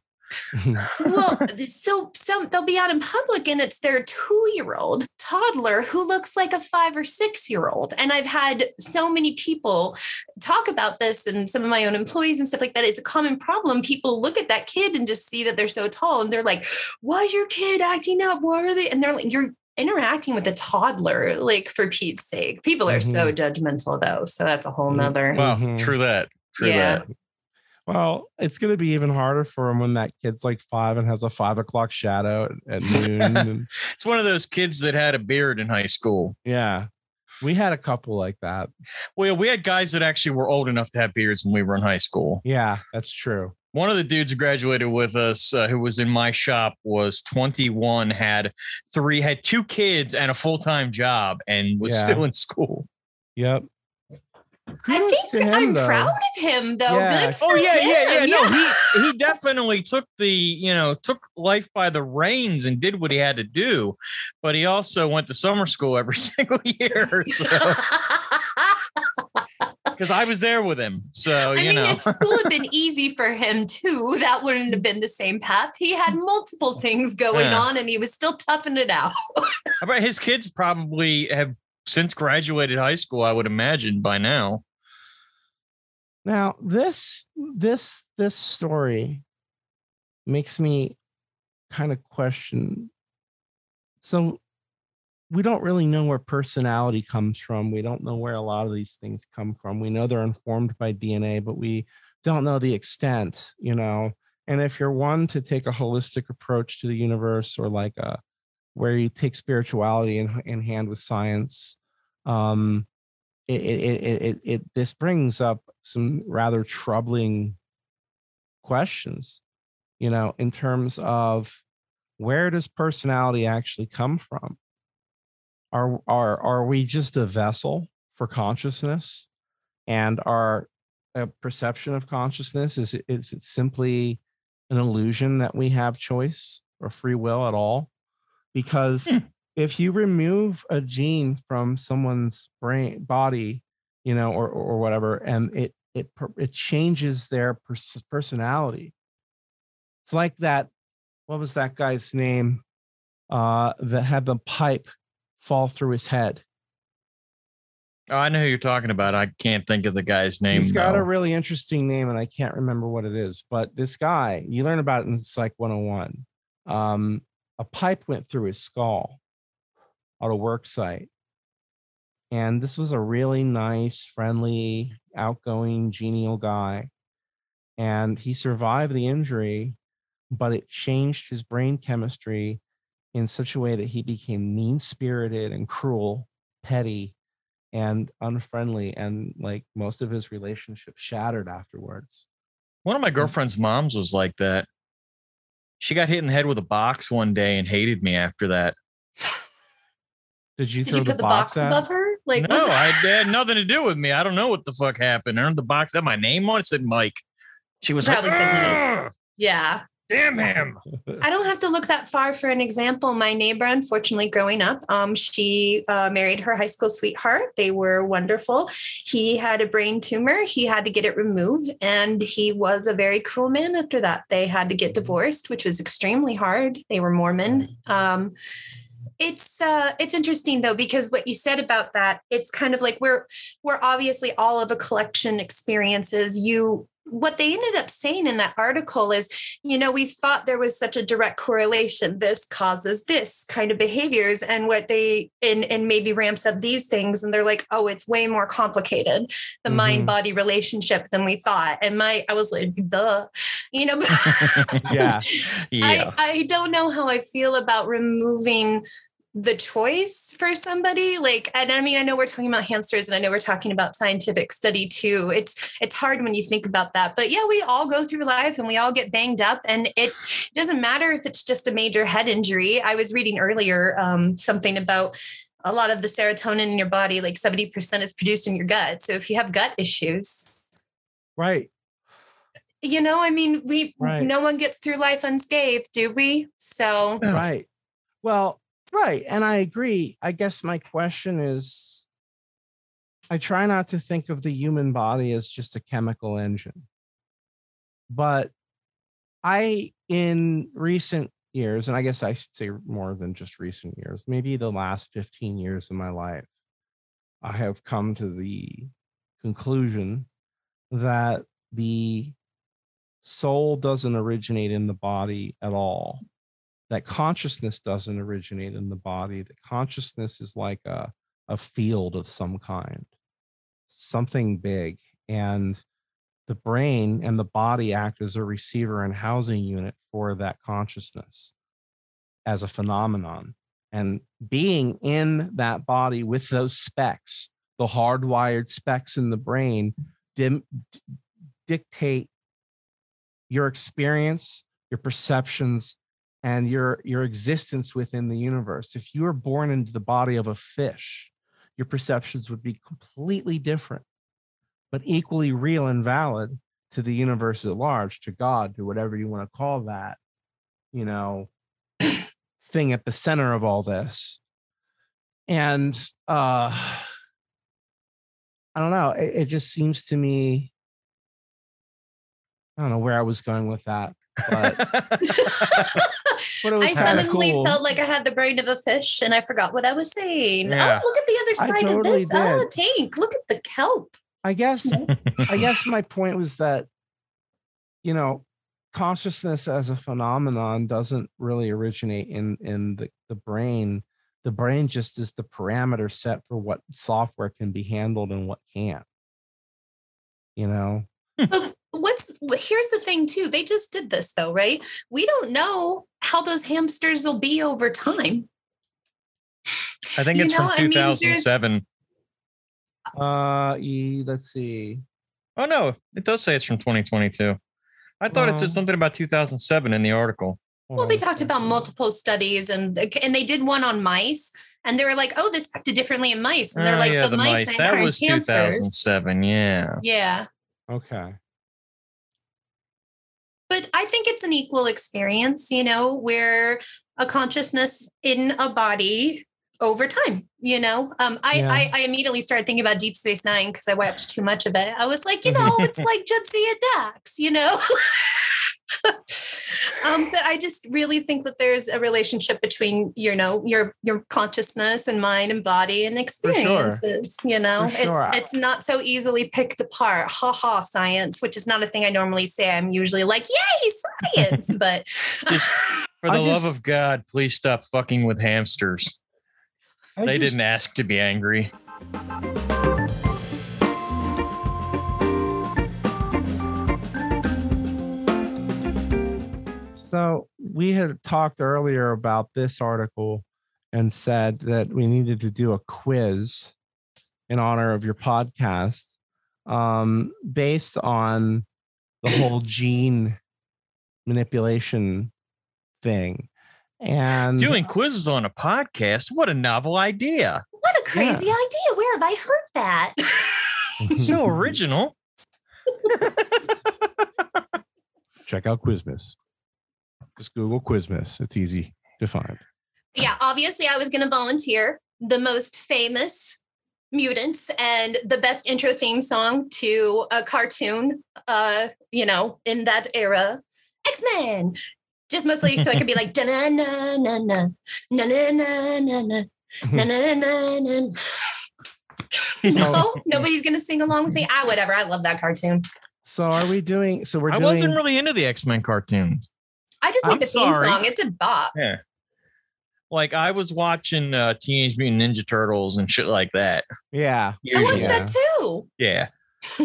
Well, so some they'll be out in public and it's their two-year-old toddler who looks like a five or six-year-old. And I've had so many people talk about this and some of my own employees and stuff like that. It's a common problem. People look at that kid and just see that they're so tall and they're like, why is your kid acting up? Why are they? And they're like, you're interacting with a toddler, like for Pete's sake. People are so judgmental though. So that's a whole Mm, nother. Well, Mhm. true that. True Yeah. that. Well, it's going to be even harder for him when that kid's like five and has a five o'clock shadow at, at noon. and, It's one of those kids that had a beard in high school. yeah, we had a couple like that. Well, we had guys that actually were old enough to have beards when we were in high school. Yeah, that's true. One of the dudes who graduated with us, uh, who was in my shop, was 21, had three, had two kids and a full time job, and was Yeah. still in school. Yep. I think to him, I'm though. proud of him though. Yeah. Good. Oh for yeah, yeah, yeah. him. No, he he definitely took the you know took life by the reins and did what he had to do, but he also went to summer school every single year because I was there with him. So I you mean, know, if school had been easy for him too, that wouldn't have been the same path. He had multiple things going Yeah. on and he was still toughing it out. I bet his kids probably have since graduated high school. I would imagine by now. Now, this this this story makes me kind of question. So we don't really know where personality comes from. We don't know where a lot of these things come from. We know they're informed by DNA, but we don't know the extent, you know. And if you're one to take a holistic approach to the universe or like a where you take spirituality in, in hand with science, um, it, it, it, it, it, this brings up some rather troubling questions, you know, in terms of where does personality actually come from? Are are are we just a vessel for consciousness? And our uh, perception of consciousness is it, is it simply an illusion that we have choice or free will at all? Because Hmm. If you remove a gene from someone's brain body, you know, or or whatever, and it it it changes their pers- personality. It's like that. What was that guy's name? Uh, that had the pipe fall through his head. Oh, I know who you're talking about. I can't think of the guy's name. He's got though. a really interesting name, and I can't remember what it is. But this guy, you learn about it in Psych 101. Um, a pipe went through his skull at a work site. And this was a really nice, friendly, outgoing, genial guy. And he survived the injury, but it changed his brain chemistry in such a way that he became mean spirited and cruel, petty, and unfriendly. And like most of his relationships shattered afterwards. One of my girlfriend's moms was like that. She got hit in the head with a box one day and hated me after that. Did you Did throw you the, put the box, box at? above her? Like no, I had nothing to do with me. I don't know what the fuck happened. I heard the box had my name on it. said Mike. She was Probably like, said Mike. Yeah. damn him. I don't have to look that far for an example. My neighbor, unfortunately, growing up, um, she uh, married her high school sweetheart. They were wonderful. He had a brain tumor. He had to get it removed, and he was a very cruel man after that. They had to get divorced, which was extremely hard. They were Mormon. Um, it's uh it's interesting though because what you said about that it's kind of like we're we're obviously all of a collection experiences you what they ended up saying in that article is you know we thought there was such a direct correlation this causes this kind of behaviors and what they and and maybe ramps up these things and they're like oh it's way more complicated the Mhm. mind body relationship than we thought and my i was like duh you know yeah. Yeah. I, I don't know how I feel about removing the choice for somebody like and i mean i know we're talking about hamsters and i know we're talking about scientific study too it's it's hard when you think about that but yeah we all go through life and we all get banged up and it doesn't matter if it's just a major head injury i was reading earlier um, something about a lot of the serotonin in your body like 70% is produced in your gut so if you have gut issues Right. you know i mean we Right. no one gets through life unscathed do we so Right. Well, right. And I agree. I guess my question is I try not to think of the human body as just a chemical engine. But I, in recent years, and I guess I should say more than just recent years, maybe the last 15 years of my life, I have come to the conclusion that the soul doesn't originate in the body at all that consciousness doesn't originate in the body that consciousness is like a, a field of some kind something big and the brain and the body act as a receiver and housing unit for that consciousness as a phenomenon. And being in that body with those specs the hardwired specs in the brain dim, dictate your experience your perceptions and your your existence within the universe. If you were born into the body of a fish your perceptions would be completely different but equally real and valid to the universe at large to god to whatever you want to call that you know thing at the center of all this. And uh i don't know it, it just seems to me i don't know where i was going with that but But it was I suddenly cool. felt like I had the brain of a fish and I forgot what I was saying. Yeah. Oh, look at the other side totally of this. Oh, tank. Look at the kelp. I guess I guess my point was that you know consciousness as a phenomenon doesn't really originate in in the, the brain. The brain just is the parameter set for what software can be handled and what can't. You know? But what's here's the thing too. They just did this though, right? We don't know how those hamsters will be over time. I think You it's know, from I mean, 2007. Uh let's see. Oh no, it does say it's from 2022. I thought it said something about 2007 in the article. Well, they talked about multiple studies and and they did one on mice and they were like, "Oh, this acted differently in mice." And they're Oh, like, yeah, "The, mice, that, That was hamsters." 2007. Yeah. Yeah. Okay. But I think it's an equal experience, you know, where a consciousness in a body over time, you know. Um, I, Yeah. I I immediately started thinking about Deep Space Nine because I watched too much of it. I was like, you know, it's like Jadzia Dax, you know. um, but I just really think that there's a relationship between, you know, your your consciousness and mind and body and sure. experiences. You know, sure. it's it's not so easily picked apart. Ha ha, science, which is not a thing I normally say. I'm usually like, yay, science, but Just for I the love just- of God, please stop fucking with hamsters. I they just- didn't ask to be angry. So we had talked earlier about this article and said that we needed to do a quiz in honor of your podcast um, based on the whole gene manipulation thing. And Doing quizzes on a podcast. What a novel idea. What a crazy idea. Where have I heard that? So original. check out Quizmas. Just Google Quizmas. It's easy to find. yeah, obviously I was going to volunteer the most famous mutants and the best intro theme song to a cartoon uh you know in that era x-men just mostly so i could be like na na na na na na na na na na na na na na no nobody's gonna sing along with me ah whatever i love that cartoon So are we doing? So we're doing. I doing. wasn't really into the X Men cartoons. I just like I'm the theme sorry. song it's a bop Yeah. Like I was watching uh, Teenage Mutant Ninja Turtles and shit like that. yeah. i watched usually. that too Yeah.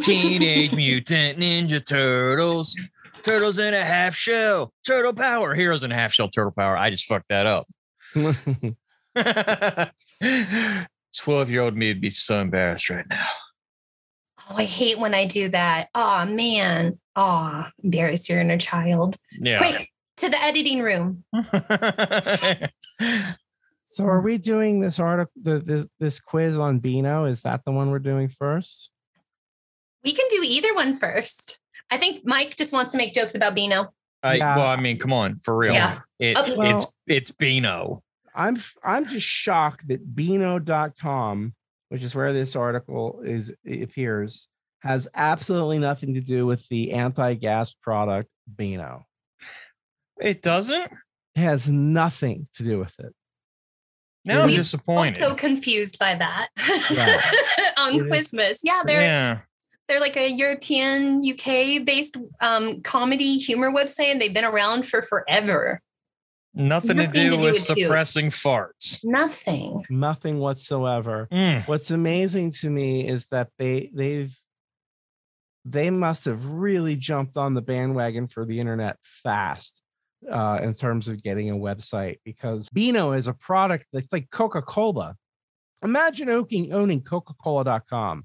Teenage Mutant Ninja Turtles. Turtles in a half shell. Turtle power. Heroes in a half shell. Turtle power. I just fucked that up. 12 year old me would be so embarrassed right now. oh i hate when i do that oh man oh embarrass your inner child Yeah. quick to the editing room so are we doing this article? The, this this quiz on Beano? Is that the one we're doing first? We can do either one first. I think Mike just wants to make jokes about Beano. I, Yeah. Well, I mean, come on, for real. Yeah. It, Okay. it's Well- it's Beano. I'm f- I'm just shocked that Beano.com, which is where this article is appears, has absolutely nothing to do with the anti-gas product Beano. It doesn't. It has nothing to do with it. Now I'm We- disappointed. Also confused by that on It is- Quizmas. Yeah, they're yeah. they're like a European UK based um, comedy humor website, and they've been around for forever. Nothing, to do to do with with you. suppressing farts. Nothing. Nothing whatsoever. Mm. What's amazing to me is that they they've they must have really jumped on the bandwagon for the internet fast uh, in terms of getting a website because Beano is a product that's like Coca Cola. Imagine owning, owning Coca Cola.com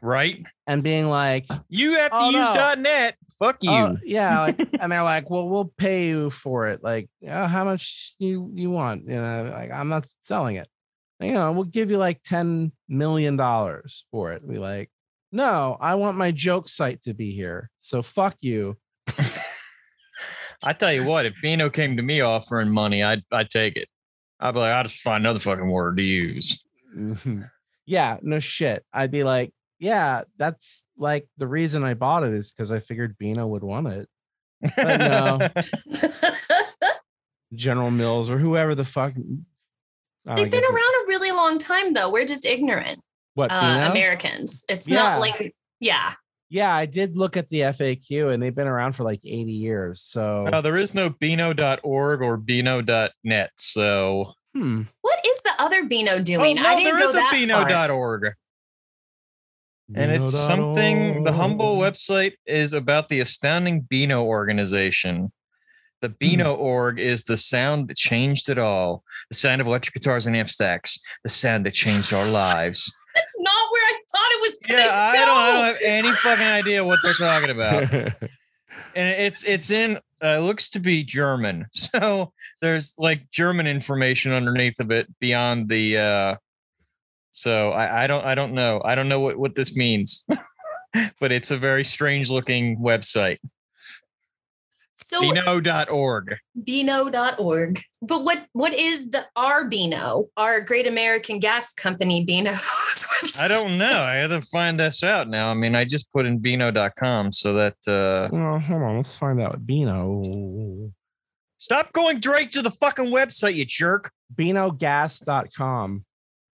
Right? and being like, You have to Oh, use no. .net. Fuck you. oh, yeah, like, and they're like, well, we'll pay you for it. Like, uh, how much you you want? You know, like I'm not selling it. You know, we'll give you like ten million dollars for it. Be like, no, I want my joke site to be here. So fuck you. I tell you what, if Beano came to me offering money, I'd I'd take it. I'd be like, I'll just find another fucking word to use. Mhm. yeah, no shit. I'd be like, yeah, that's like the reason I bought it is because I figured Beano would want it. But no. General Mills or whoever the fuck. I They've been guess it- around a really long time, though. We're just ignorant What uh, Americans. It's Yeah. not like, yeah. Yeah, I did look at the FAQ and they've been around for like 80 years. So, Uh, there is no Beano.org or Beano.net. So hmm. What is the other Beano oh, doing? no, I didn't there go is a that far. Beano.org. And it's something the humble website is about the astounding Beano organization. The Hmm. Beano org is the sound that changed it all. The sound of electric guitars and amp stacks. The sound that changed our lives. That's not where I thought it was going to Yeah, I go. don't, I don't have any fucking idea what they're talking about. and it's it's in uh, looks to be German. So there's like German information underneath of it beyond the uh so I, I don't I don't know. I don't know what, what this means. but it's a very strange looking website. So Beano.org. Beano.org. But what what is the our Beano, our Great American Gas Company Beano? I don't know. I had to find this out now. I mean, I just put in Beano.com so that uh well, hold on. Let's find out. Beano. stop going direct to the fucking website, you jerk. BeanoGas.com.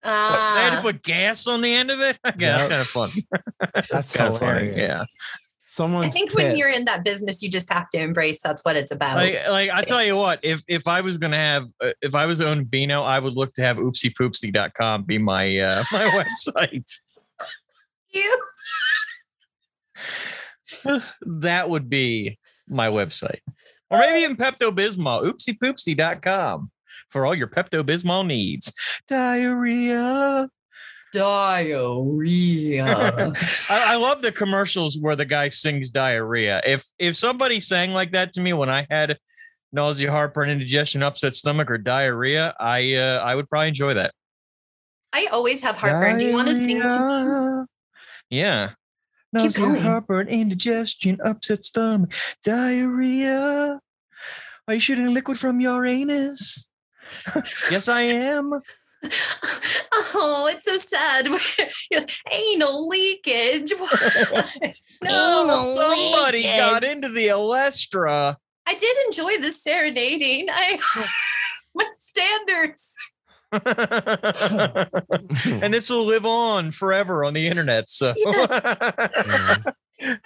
What, they had to Ah, put gas on the end of it? Yeah, Yep. that's kind of fun. That's kind of funny. hilarious. Yeah. Someone's I think when you're in that business, you just have to embrace that's what it's about. Like, like I tell you what, if if I was gonna have, uh, if I was own Beano, I would look to have oopsiepoopsie.com be my uh, my website. You- that would be my website. or maybe even Pepto Bismol, oopsiepoopsie.com for all your Pepto Bismol needs. Diarrhea. Diarrhea. I, I love the commercials where the guy sings diarrhea. If if somebody sang like that to me when I had nausea, heartburn, indigestion, upset stomach, or diarrhea, I uh, I would probably enjoy that. I always have heartburn. Do you want to sing? To- Diarrhea. yeah. Keep Nausea, heartburn, indigestion, upset stomach, diarrhea. Are you shooting liquid from your anus? yes, I am. oh, it's so sad. Anal leakage. no, somebody got into the Olestra. I did enjoy the serenading. I my standards. and this will live on forever on the internet. So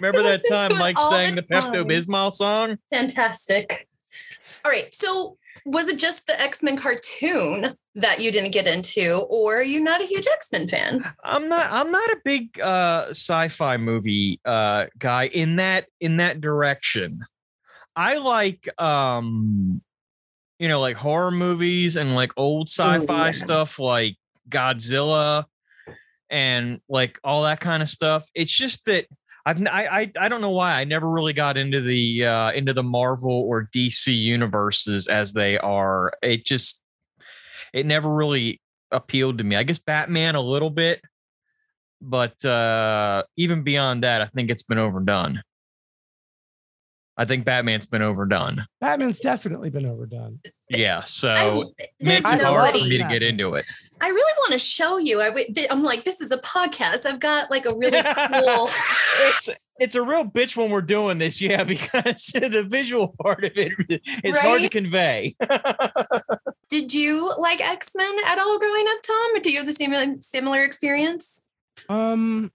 remember that time Mike sang the the Pepto. Bismol song? Fantastic. All right. So was it just the X-Men cartoon that you didn't get into, or are you not a huge X-Men fan? I'm not I'm not a big uh sci-fi movie uh guy in that in that direction. I like um you know like horror movies and like old sci-fi yeah. stuff like Godzilla and like all that kind of stuff. It's just that I've n- I, I I don't know why I never really got into the uh into the Marvel or DC universes as they are. It just it never really appealed to me. I guess Batman a little bit, but uh even beyond that, I think it's been overdone. I think Batman's been overdone. Batman's definitely been overdone. Yeah, so I, it there's makes it hard for me to get into it. I really want to show you. I w- I'm like, this is a podcast. I've got like a really cool. it's it's a real bitch when we're doing this, yeah, because the visual part of it is hard to convey. Did you like X Men at all growing up, Tom? Or do you have the same similar experience? Um,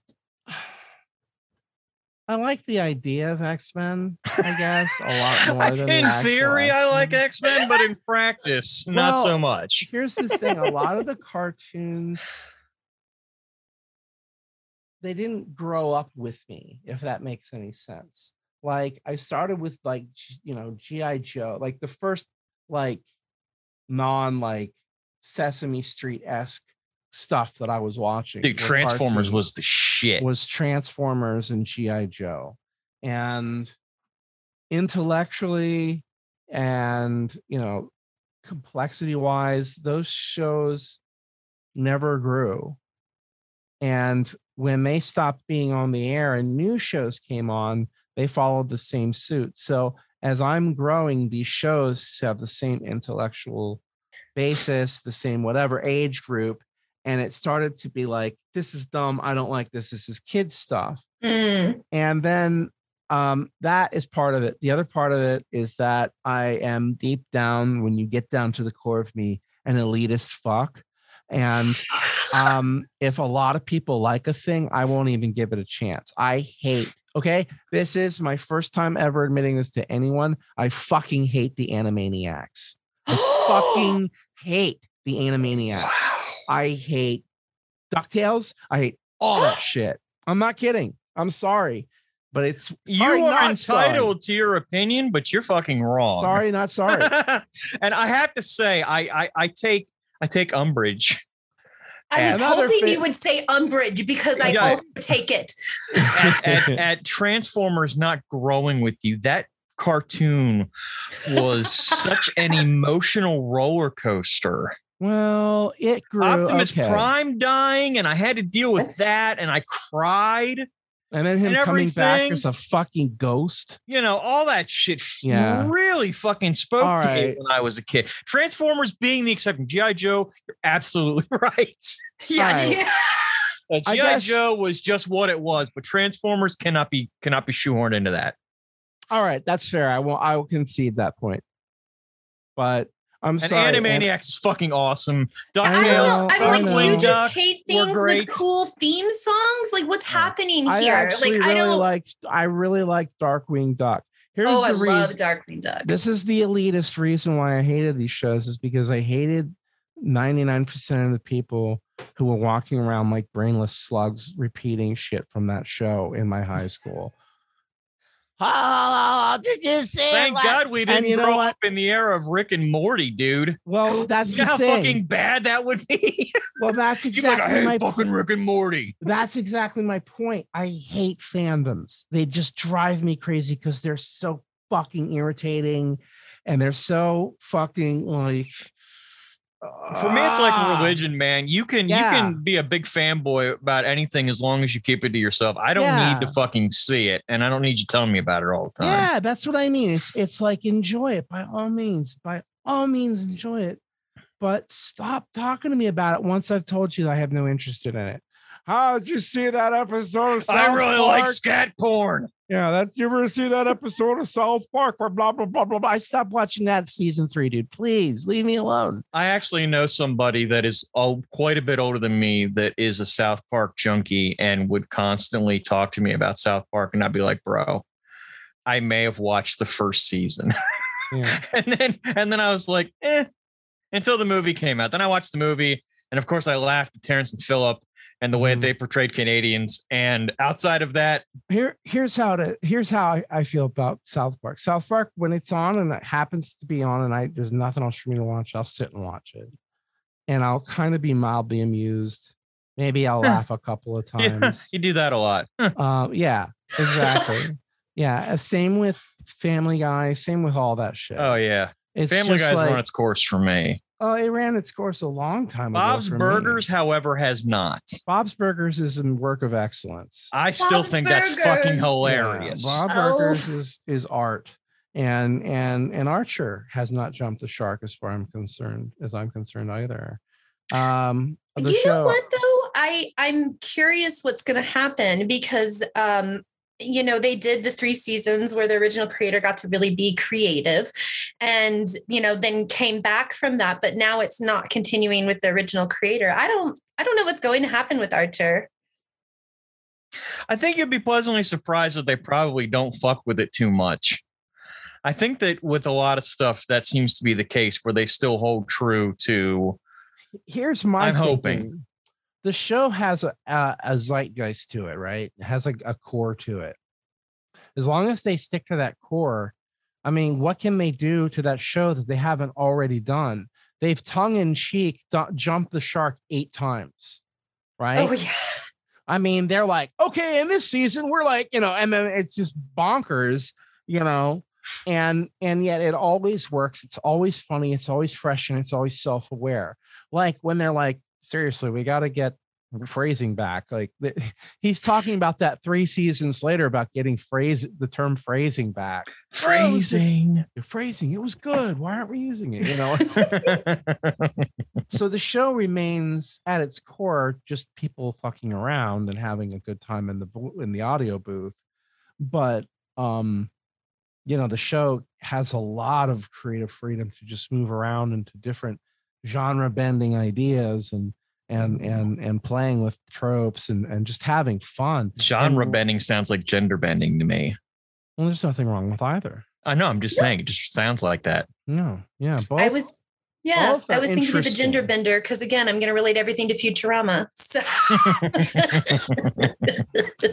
I like the idea of X Men. I guess a lot more than in theory, I like X-Men. But in practice, not so much. Here's the thing: a lot of the cartoons they didn't grow up with me, if that makes any sense. Like I started with like you know GI Joe, like the first like non like Sesame Street esque stuff that I was watching. Dude, Transformers cartoons was the shit. was Transformers and GI Joe, and intellectually and you know complexity wise, those shows never grew. And when they stopped being on the air and new shows came on, they followed the same suit. So as I'm growing, these shows have the same intellectual basis, the same whatever age group. And it started to be like, this is dumb. I don't like this. This is kid stuff Mm, and then um, that is part of it. The other part of it is that I am deep down, when you get down to the core of me, an elitist fuck. And um, if a lot of people like a thing, I won't even give it a chance. I hate. Okay, this is my first time ever admitting this to anyone. I fucking hate the Animaniacs. I fucking hate the Animaniacs. I hate DuckTales. I hate all that shit. I'm not kidding. I'm sorry, but it's you are not sorry. entitled to your opinion, but you're fucking wrong. Sorry, not sorry. and I have to say, I, I I take I take umbrage I was Another hoping fit- you would say umbrage because I Yeah. also take it. at, at, at Transformers not growing with you. That cartoon was such an emotional roller coaster. Well, it grew. Optimus okay. Prime dying, and I had to deal with that, and I cried. and then him and coming back everything. as a fucking ghost. You know, all that shit Yeah. really fucking spoke All to me when I was a kid. Transformers being the exception. G.I. Joe, you're absolutely right. Yeah. Right. yeah. G.I. guess- Joe was just what it was, but Transformers cannot be cannot be shoehorned into that. All right, that's fair. I will. I will concede that point. But I'm And sorry. and- Animaniacs is fucking awesome. I I don't DuckTales, know. I'm like, do you just Duck. hate things with cool theme songs? Like, what's uh, happening I here? actually Like, I really don't. liked. I really liked Darkwing Duck. Here's oh, the I reason. love Darkwing Duck. this is the elitist reason why I hated these shows is because I hated 99% of the people who were walking around like brainless slugs repeating shit from that show in my high school. Oh, did you see? Thank la-" God we didn't you know grow what? up in the era of Rick and Morty, dude. Well, that's You the know how fucking bad that would be. well, that's You'd like, I exactly hate my fucking Rick and Morty. That's exactly my point. I hate fandoms. They just drive me crazy because they're so fucking irritating and they're so fucking like For me, it's like ah. religion, man. You can Yeah. you can be a big fanboy about anything as long as you keep it to yourself. I don't Yeah. need to fucking see it, and I don't need you telling me about it all the time. Yeah, that's what I mean. It's it's like enjoy it by all means. By all means, enjoy it. But stop talking to me about it once I've told you that I have no interest in it. How did you see that episode I really like scat porn. Yeah, that's you ever see that episode of South Park where blah blah blah blah blah. I stopped watching that season three, dude. Please leave me alone. I actually know somebody that is oh, quite a bit older than me that is a South Park junkie and would constantly talk to me about South Park, and I'd be like, "Bro, I may have watched the first season," Yeah. and then and then I was like, "Eh," until the movie came out. Then I watched the movie, and of course, I laughed at Terrence and Phillip and the way Mhm. they portrayed Canadians. And outside of that, Here, here's how to here's how I, feel about South Park. South Park, when it's on and it happens to be on, and I there's nothing else for me to watch, I'll sit and watch it, and I'll kind of be mildly amused. Maybe I'll laugh a couple of yeah, times. you do that a lot. uh, yeah, exactly. yeah, uh, same with Family Guy. Same with all that shit. Oh yeah, it's Family Guy's like, run its course for me. Oh, it ran its course a long time ago. Bob's for me. Burgers, however, has not. Bob's Burgers is a work of excellence. I still Bob's think that's fucking hilarious. Yeah, Bob Oh. Burgers is is art, and and and Archer has not jumped the shark as far I'm concerned as I'm concerned either. Um, the you show, know what though i i'm curious what's going to happen because um you know they did the three seasons where the original creator got to really be creative and you know then came back from that but now it's not continuing with the original creator i don't i don't know what's going to happen with archer I think you'd be pleasantly surprised that they probably don't fuck with it too much. I think that with a lot of stuff, that seems to be the case where they still hold true to. here's my I'm hoping. thinking. The show has a, a a zeitgeist to it, right? It has a, a core to it. As long as they stick to that core, I mean, what can they do to that show that they haven't already done? They've tongue in cheek jumped the shark eight times, right? oh yeah I mean, they're like, okay, in this season, we're like, you know, and then it's just bonkers, you know, and and yet it always works. It's always funny, it's always fresh, and it's always self-aware. Like when they're like, seriously, we got to get phrasing back. Like he's talking about that three seasons later about getting phrase the term phrasing back. Phrasing. The phrasing, it was good. Why aren't we using it? You know. so the show remains at its core just people fucking around and having a good time in the in the audio booth but um you know the show has a lot of creative freedom to just move around into different genre bending ideas and and and and playing with tropes and and just having fun Genre And- bending sounds like gender bending to me. well there's nothing wrong with either I know. I'm just saying. It just sounds like that. no yeah both i was yeah both i was thinking of the gender bender because again i'm going to relate everything to futurama so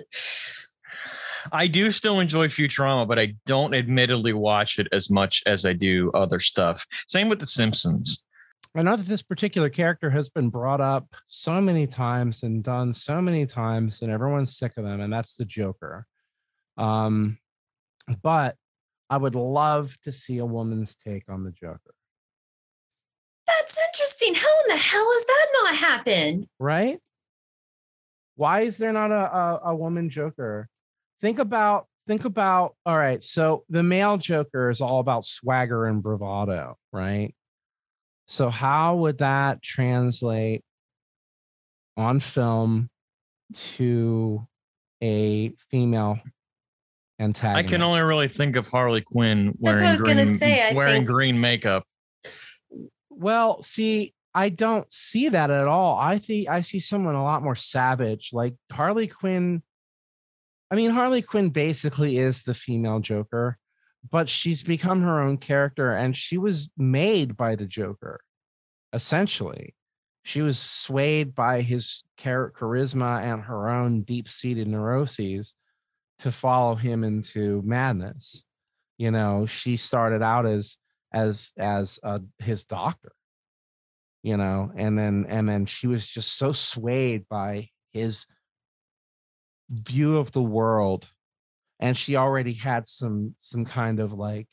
I do still enjoy Futurama, but I don't admittedly watch it as much as I do other stuff. Same with The Simpsons. I know that this particular character has been brought up so many times and done so many times, and everyone's sick of them, and that's the Joker. Um, but I would love to see a woman's take on the Joker, That's interesting. How in the hell has that not happened? right? Why is there not a, a, a woman Joker? Think about think about all right. So the male Joker is all about swagger and bravado, right? So how would that translate on film to a female antagonist? I can only really think of Harley Quinn That's what I wearing green, say, wearing think- green makeup. Well, see, I don't see that at all. I think I see someone a lot more savage, like Harley Quinn. I mean, Harley Quinn basically is the female Joker, but she's become her own character and she was made by the Joker, essentially. She was swayed by his char- charisma and her own deep seated neuroses to follow him into madness. You know, she started out as as as uh, his doctor. You know, and then and then she was just so swayed by his view of the world and she already had some some kind of like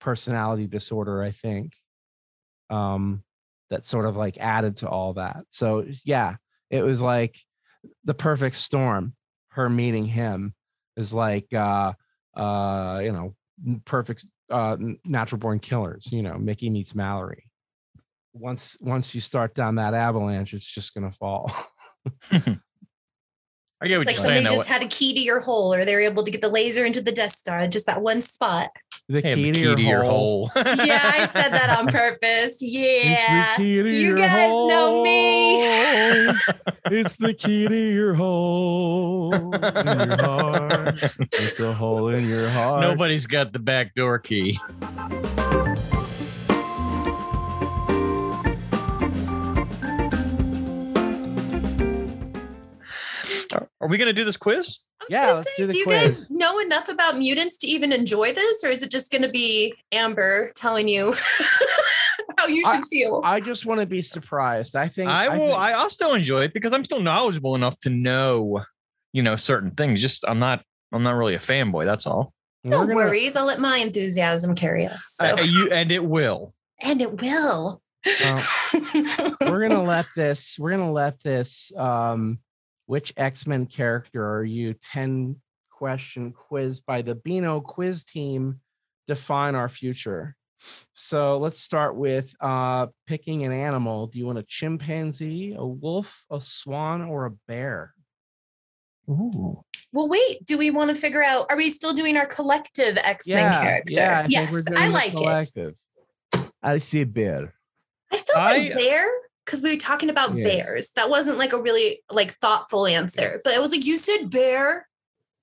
personality disorder i think um that sort of like added to all that. So yeah it was like the perfect storm her meeting him is like uh uh you know perfect uh natural born killers you know mickey meets mallory. Once once you start down that avalanche it's just gonna fall I get It's what like you're when they saying. though. just had a key to your hole, or they were able to get the laser into the Death Star, just that one spot. the Hey, key, the to, your hole. Yeah, I said that on purpose. Yeah. the key to You your guys know me. it's the key to your hole in your heart. It's a hole in your heart. Nobody's got the back door key. Are- Are we going to do this quiz? Yeah, let's say, do the you quiz. guys know enough about mutants to even enjoy this, or is it just going to be Amber telling you how you should feel? I just want to be surprised. I think I will. think- I, I'll still enjoy it because I'm still knowledgeable enough to know, you know, certain things. Just I'm not. I'm not really a fanboy. That's all. no gonna- worries. I'll let my enthusiasm carry us. So. Uh, you and it will. and it will. Well, we're gonna let this. We're gonna let this. Um, which X Men character are you? Ten question quiz by the Beano quiz team define our future. So let's start with uh, picking an animal. Do you want a chimpanzee, a wolf, a swan, or a bear? Ooh. well, wait. Do we want to figure out? Are we still doing our collective X Men character? yeah. I yes, think we're doing I the like it. I see a bear. I felt like I- bear because we were talking about Yes. bears. That wasn't like a really like thoughtful answer, but it was like you said bear.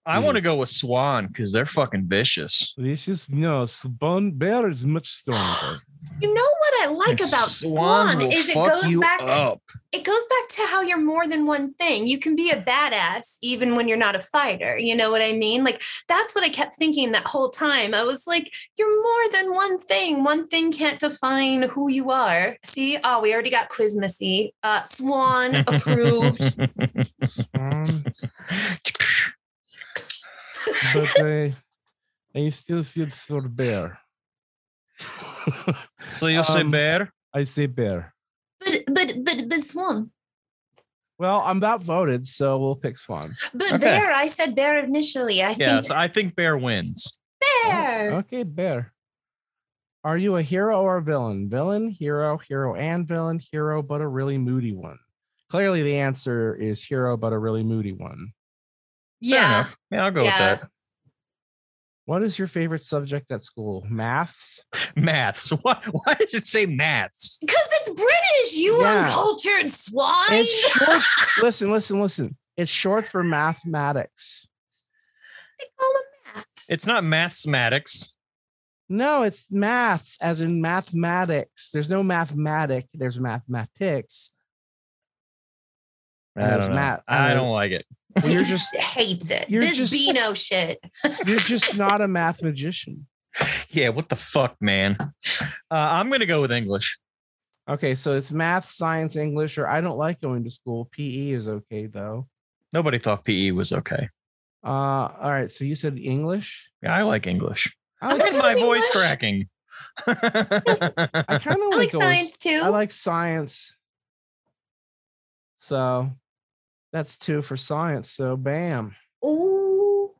I want to go with Swan because they're fucking vicious. This is no swan. Bear is much stronger. You know what I like And about swans Swan is it goes back. up. It goes back to how you're more than one thing. You can be a badass even when you're not a fighter. You know what I mean? Like that's what I kept thinking that whole time. I was like, you're more than one thing. One thing can't define who you are. See? Oh, we already got Quiz Missy. Uh, Swan approved. But uh, I still feel for bear. so you'll say Um, bear? I say bear. But but but but Swan. Well, I'm not voted, so we'll pick Swan. But Okay. bear, I said bear initially. I Yes, think I think bear wins. bear. Okay, bear. Are you a hero or a villain? Villain, hero, hero and villain, hero, but a really moody one. Clearly, the answer is hero, but a really moody one. Fair yeah. enough. Yeah, I'll go Yeah. with that. What is your favorite subject at school? Maths. Maths. Why, why does it say maths? Because it's British, you Yeah. uncultured swine. It's short. listen, listen, listen. It's short for mathematics. they call them maths. It's not mathematics. No, it's maths, as in mathematics. There's no mathematic. There's mathematics. I don't, know. math- I and don't like it. Well, you're just hates it. you're this just- Beano shit. you're just not a math magician. Yeah, what the fuck, man? Uh, I'm gonna go with English. Okay, so it's math, science, English, or I don't like going to school. PE is okay though. Nobody thought PE was okay. Uh, all right. So you said English. Yeah, I like English. I Look like, at my English. voice cracking. I kind of I like science too. I like science. So that's two for science. So bam. Ooh.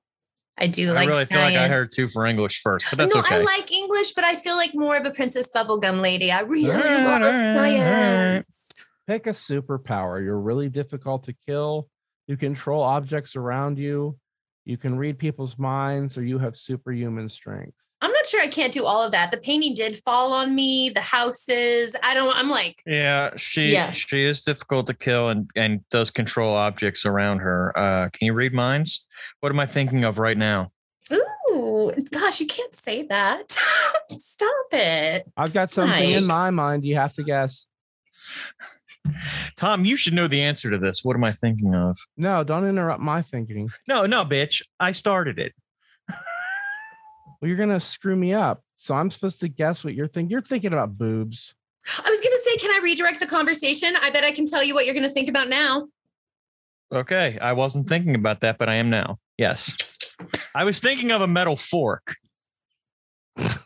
I do like. I like really feel like I heard two for English first, but that's no, okay. I like English, but I feel like more of a Princess Bubblegum lady. I really All right, love all right, all right. science. Pick a superpower. You're really difficult to kill. You control objects around you. You can read people's minds, or you have superhuman strength. I'm not sure I can't do all of that. The painting did fall on me, the houses. I don't, I'm like, yeah, she Yeah. she is difficult to kill and and does control objects around her. Uh, can you read minds? What am I thinking of right now? ooh, gosh, you can't say that. Stop it. I've got something in my mind. You have to guess. Tom, you should know the answer to this. What am I thinking of? No, don't interrupt my thinking. No, no, bitch. I started it. Well, you're gonna screw me up. So I'm supposed to guess what you're thinking. You're thinking about boobs. I was gonna say, can I redirect the conversation? I bet I can tell you what you're gonna think about now. Okay. I wasn't thinking about that, but I am now. Yes. I was thinking of a metal fork. Don't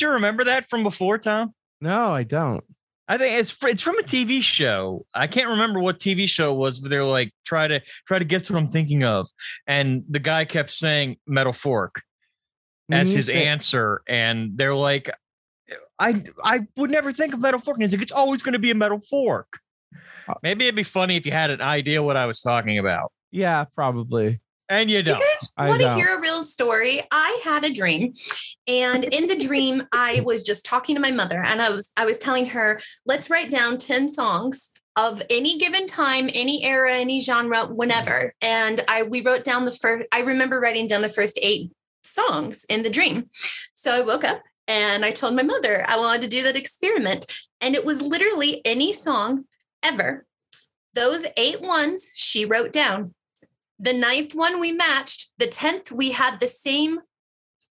you remember that from before, Tom? No, I don't. I think it's it's from a TV show. I can't remember what TV show it was, but they're like try to try to guess what I'm thinking of, and the guy kept saying metal fork as You his say- answer, and they're like, I I would never think of metal fork. And he's like, it's always going to be a metal fork. Uh, Maybe it'd be funny if you had an idea what I was talking about, Yeah, probably. and you You don't. You guys want to hear a real story? I had a dream. And in the dream, I was just talking to my mother and I was I was telling her, let's write down 10 songs of any given time, any era, any genre, whenever. And I we wrote down the first I remember writing down the first eight songs in the dream. So I woke up and I told my mother I wanted to do that experiment. And it was literally any song ever. Those eight ones she wrote down. The ninth one we matched. The tenth we had the same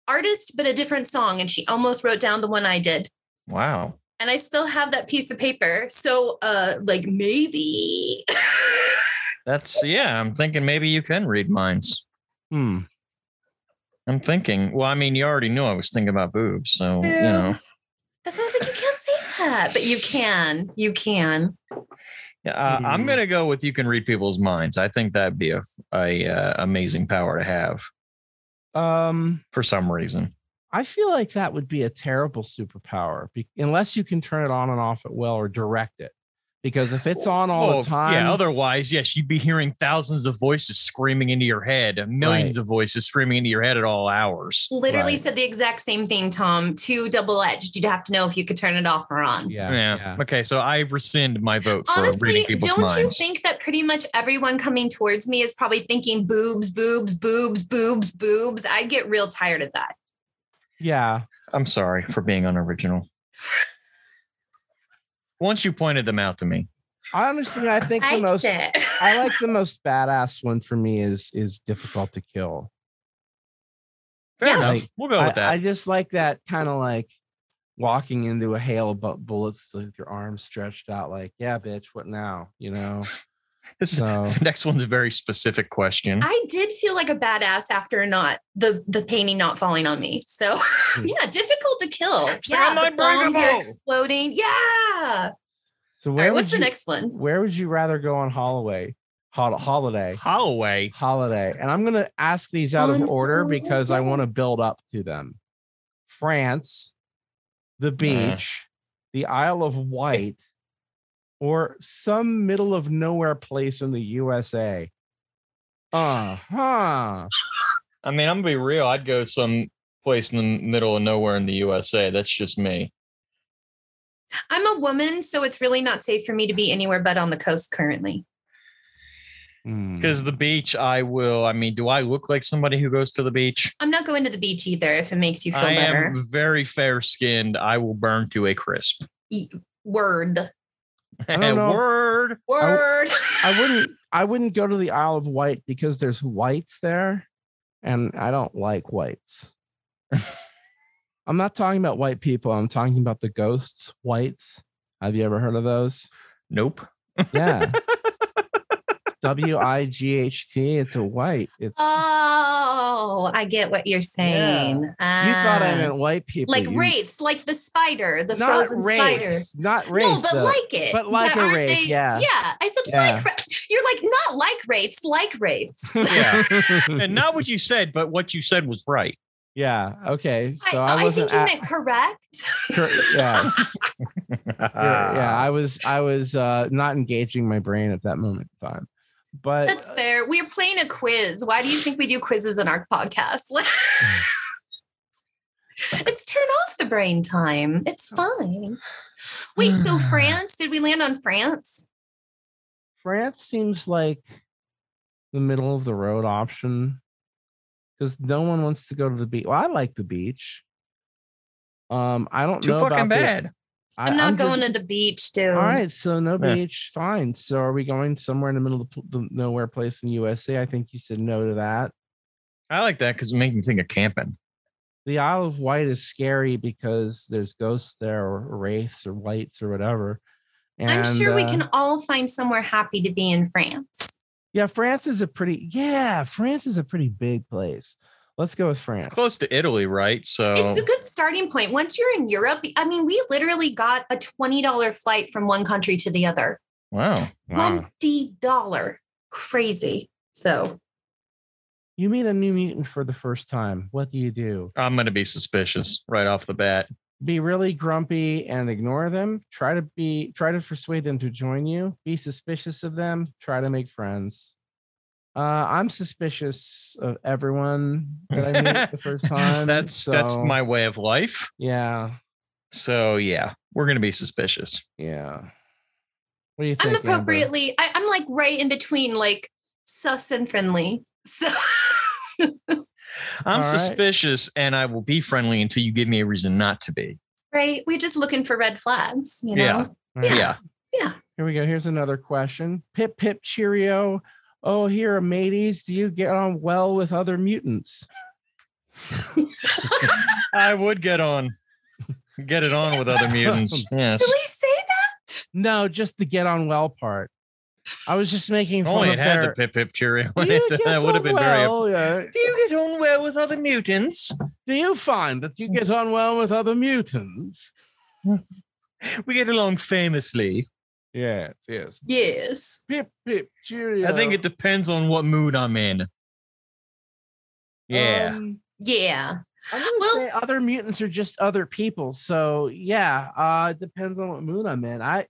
artist but a different song, and she almost wrote down the one I did. Wow. And I still have that piece of paper. So, uh, like maybe. That's yeah. I'm thinking maybe you can read minds. Hmm. I'm thinking. Well, I mean, you already knew I was thinking about boobs, so you know. That sounds like you can't say that, but you can. You can. Yeah, uh, I'm Hmm. gonna go with you can read people's minds. I think that'd be a a uh, amazing power to have Um, for some reason. I feel like that would be a terrible superpower unless you can turn it on and off at will or direct it. Because if it's oh, on all Well, the oh, time, yeah. Otherwise, yes, you'd be hearing thousands of voices screaming into your head, millions Right. of voices screaming into your head at all hours. Literally Right. said the exact same thing, Tom. Two double edged. You'd have to know if you could turn it off or on. yeah, Yeah. yeah. Okay, so I rescind my vote for Honestly, reading people's don't you think that pretty much everyone coming towards me is probably thinking boobs, boobs, boobs, boobs, boobs? I'd get real tired of that. yeah. I'm sorry for being unoriginal. Once you pointed them out to me, Honestly, I think the Liked most it. I like the most badass one for me is is difficult to kill. fair Yeah. enough. Like, we'll go I, with that. I just like that kind of like walking into a hail of bullets with your arms stretched out, like, yeah, bitch, what now? You know. This- So the next one's a very specific question. I did feel like a badass after not the the painting not falling on me. So yeah, difficult to kill. like, yeah, I'm the bombs are exploding. Yeah. so where right, would what's the next one? where would you rather go on holiday? Hol- holiday. Holloway. Holiday. And I'm gonna ask these out of On order because I want to build up to them. France, the beach, the Isle of Wight, or some middle of nowhere place in the USA. Uh huh. I mean, I'm gonna be real. I'd go some place in the middle of nowhere in the USA. That's just me. I'm a woman, so it's really not safe for me to be anywhere but on the coast currently. Hmm. Because the beach, I will. I mean, do I look like somebody who goes to the beach? I'm not going to the beach either if it makes you feel I better. am very fair skinned. I will burn to a crisp. Word. I don't know. Word. Word. I wouldn't I wouldn't go to the Isle of Wight because there's whites there and I don't like whites. I'm not talking about white people, I'm talking about the ghosts, whites. Have you ever heard of those? Nope. Yeah. W I G H T. It's a white. It's Oh, I get what you're saying. you thought I meant white people. like you- wraiths, like the spider, the not frozen spider. wraiths, not wraiths. no, but though. like it. But like a aren't wraith, yeah. Yeah. I said Yeah. like. ra- You're like not like wraiths, like wraiths. Yeah. and not what you said, but what you said was right. yeah. Okay. So I, I, I wasn't. I think you at- meant correct. cor- yeah. yeah, yeah, I was I was uh not engaging my brain at that moment in time. But That's fair. We're playing a quiz. Why do you think we do quizzes in our podcast? it's turn off the brain time. It's fine. Wait, so France? Did we land on France? France seems like the middle of the road option because no one wants to go to the beach. Well, I like the beach. Um, I don't Too know fucking about the- bad. I- I'm not I'm going just- to the beach, dude. All right, so no Yeah. beach, fine. So are we going somewhere in the middle of the, nowhere place in USA? I think you said no to that. I like that because it makes me think of camping. The Isle of Wight is scary because there's ghosts there, or wraiths, or whites, or whatever. I'm And, sure we uh, can all find somewhere happy to be in France. Yeah, France is a pretty. Yeah, France is a pretty big place. Let's go with France. It's close to Italy, right? So It's a good starting point. Once you're in Europe, I mean, we literally got a $20 flight from one country to the other. wow. Wow. $20. Crazy. So You meet a new mutant for the first time. What do you do? I'm gonna be suspicious right off the bat. Be really grumpy and ignore them. Try to be try to persuade them to join you. Be suspicious of them. Try to make friends. Uh, I'm suspicious of everyone that I meet the first time. that's that's my way of life. yeah, So yeah, we're gonna be suspicious. yeah. What do you think? I'm appropriately, I, I'm like right in between like sus and friendly. So I'm All right. suspicious, and I will be friendly until you give me a reason not to be. right. We're just looking for red flags, you know? Yeah. All right. Yeah. Yeah. Here we go. Here's another question. Pip pip cheerio. Oh, here, mateys. Do you get on well with other mutants? I would get on, get it on with other mutants. Yes. Did we say that? No, just the get on well part. I was just making fun Only of it had their. the pip pip cheerio. Do you get That would have on been very. well? Yeah. Do you get on well with other mutants? Do you find that you get on well with other mutants? We get along famously. Yes, yes. Yes. Pip pip cheerio. I think it depends on what mood I'm in. Yeah. Um, Yeah. I'm gonna Well- say other mutants are just other people. So yeah, uh, it depends on what mood I'm in. I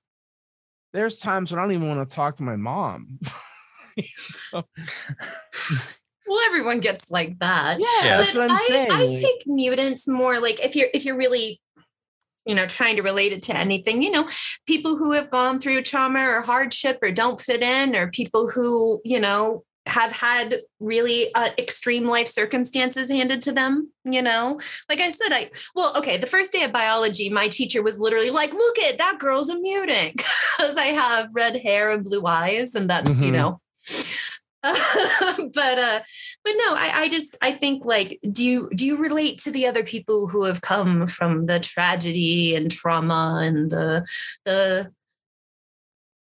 there's times when I don't even want to talk to my mom. Well, everyone gets like that. Yeah, Yeah. that's what I'm I, saying. I take mutants more like if you're if you're really, you know, trying to relate it to anything, you know, people who have gone through trauma or hardship or don't fit in, or people who, you know, have had really uh, extreme life circumstances handed to them, you know. Like I said, I well, okay, the first day of biology, my teacher was literally like, "Look at that girl's a mutant," because I have red hair and blue eyes, and that's you Mhm. know. but uh but no I, I just i think like do you do you relate to the other people who have come from the tragedy and trauma and the the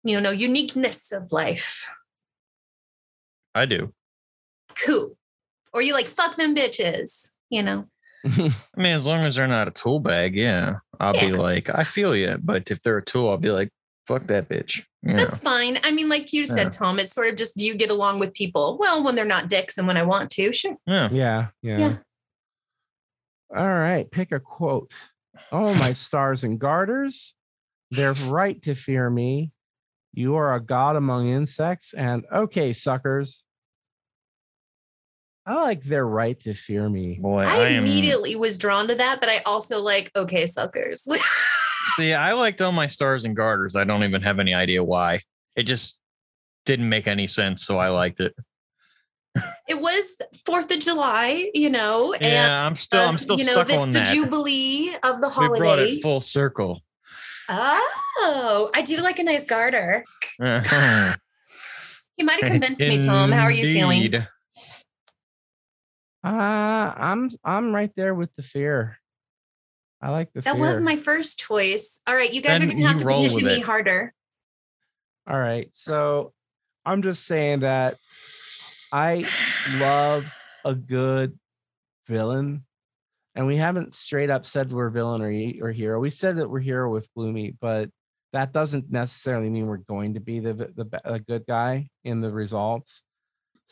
you know uniqueness of life I do. cool or you like fuck them bitches you know I mean, as long as they're not a tool bag, yeah. I'll be like, I feel you. But if they're a tool, I'll be like, fuck that bitch. You know? that's fine i mean like you said Yeah. tom it's sort of just do you get along with people well when they're not dicks and when i want to sure Yeah. yeah, yeah, Yeah. All right, pick a quote. Oh, my stars and garters, they're right to fear me. You are a god among insects, and okay, suckers. I like their right to fear me. Boy, i, I, am. immediately was drawn to that but i also like okay suckers See, I liked all my stars and garters. I don't even have any idea why. It just didn't make any sense. So I liked it. it was fourth of july you know and Yeah, I'm still, uh, I'm still you know, stuck it's on the that. jubilee of the holiday. we brought it full circle. Oh, I do like a nice garter. Indeed. You might have convinced me, Tom. How are you feeling? Uh, I'm I'm right there with the fear. I like the That fear. was my first choice. All right, you guys Then are gonna have to roll petition me harder. All right. So I'm just saying that I love a good villain. And we haven't straight up said we're villain or, or hero. We said that we're hero with Gloomy, but that doesn't necessarily mean we're going to be the the, a good guy in the results.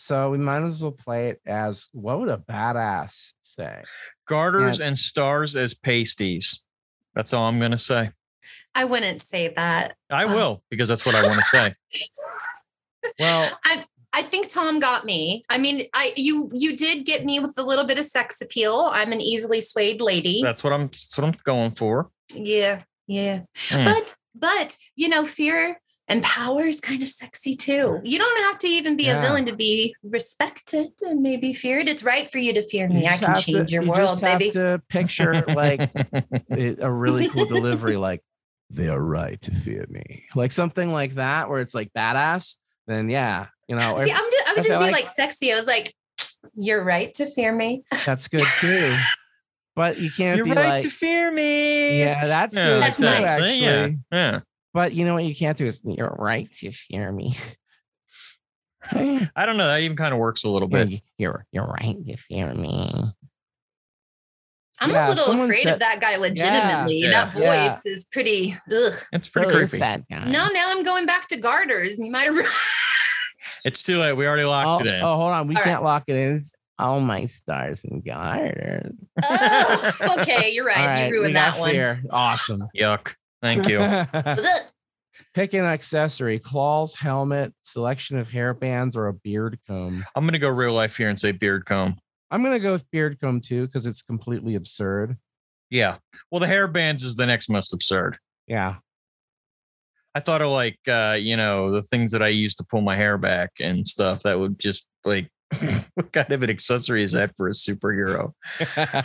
So we might as well play it as what would a badass say? Garters and stars as pasties. That's all I'm going to say. I wouldn't say that. I Uh. will because that's what I want to say. Well, I I think Tom got me. I mean, I you you did get me with a little bit of sex appeal. I'm an easily swayed lady. That's what I'm. That's what I'm going for. Yeah, yeah. Hmm. But but you know, fear and power is kind of sexy too. You don't have to even be Yeah. a villain to be respected and maybe feared. It's right for you to fear me. I can have to- change your you world, just have baby. to picture like a really cool delivery, like they are right to fear me. Like something like that, where it's like badass. Then yeah, you know, or See, I'm just, I would just feel be like- like sexy. I was like, you're right to fear me. that's good too. But you can't You're be right like, to fear me. yeah, that's Yeah, good That's too, nice. Eh? actually. Yeah. Yeah. But you know what you can't do is you're right to fear me. I don't know. That even kind of works a little bit. you're you're right to fear me. I'm Yeah, a little afraid said- of that guy legitimately. Yeah. That voice Yeah. is pretty ugh. It's pretty Who is creepy. that guy? No, now I'm going back to garters and you might have It's too late. We already Oh, locked it in. oh, hold on. We All can't lock it in. It's all my stars and garters. Oh, ugh, okay, you're right. All right, you ruined got that one. fear. Awesome. Yuck. Thank you. Pick an accessory: claws, helmet, selection of hair bands, or a beard comb. I'm gonna go real life here and say beard comb. I'm gonna go with beard comb too because it's completely absurd. Yeah. Well, the hair bands is the next most absurd. Yeah, I thought of like uh, you know, the things that I used to pull my hair back and stuff that would just like what kind of an accessory is that for a superhero?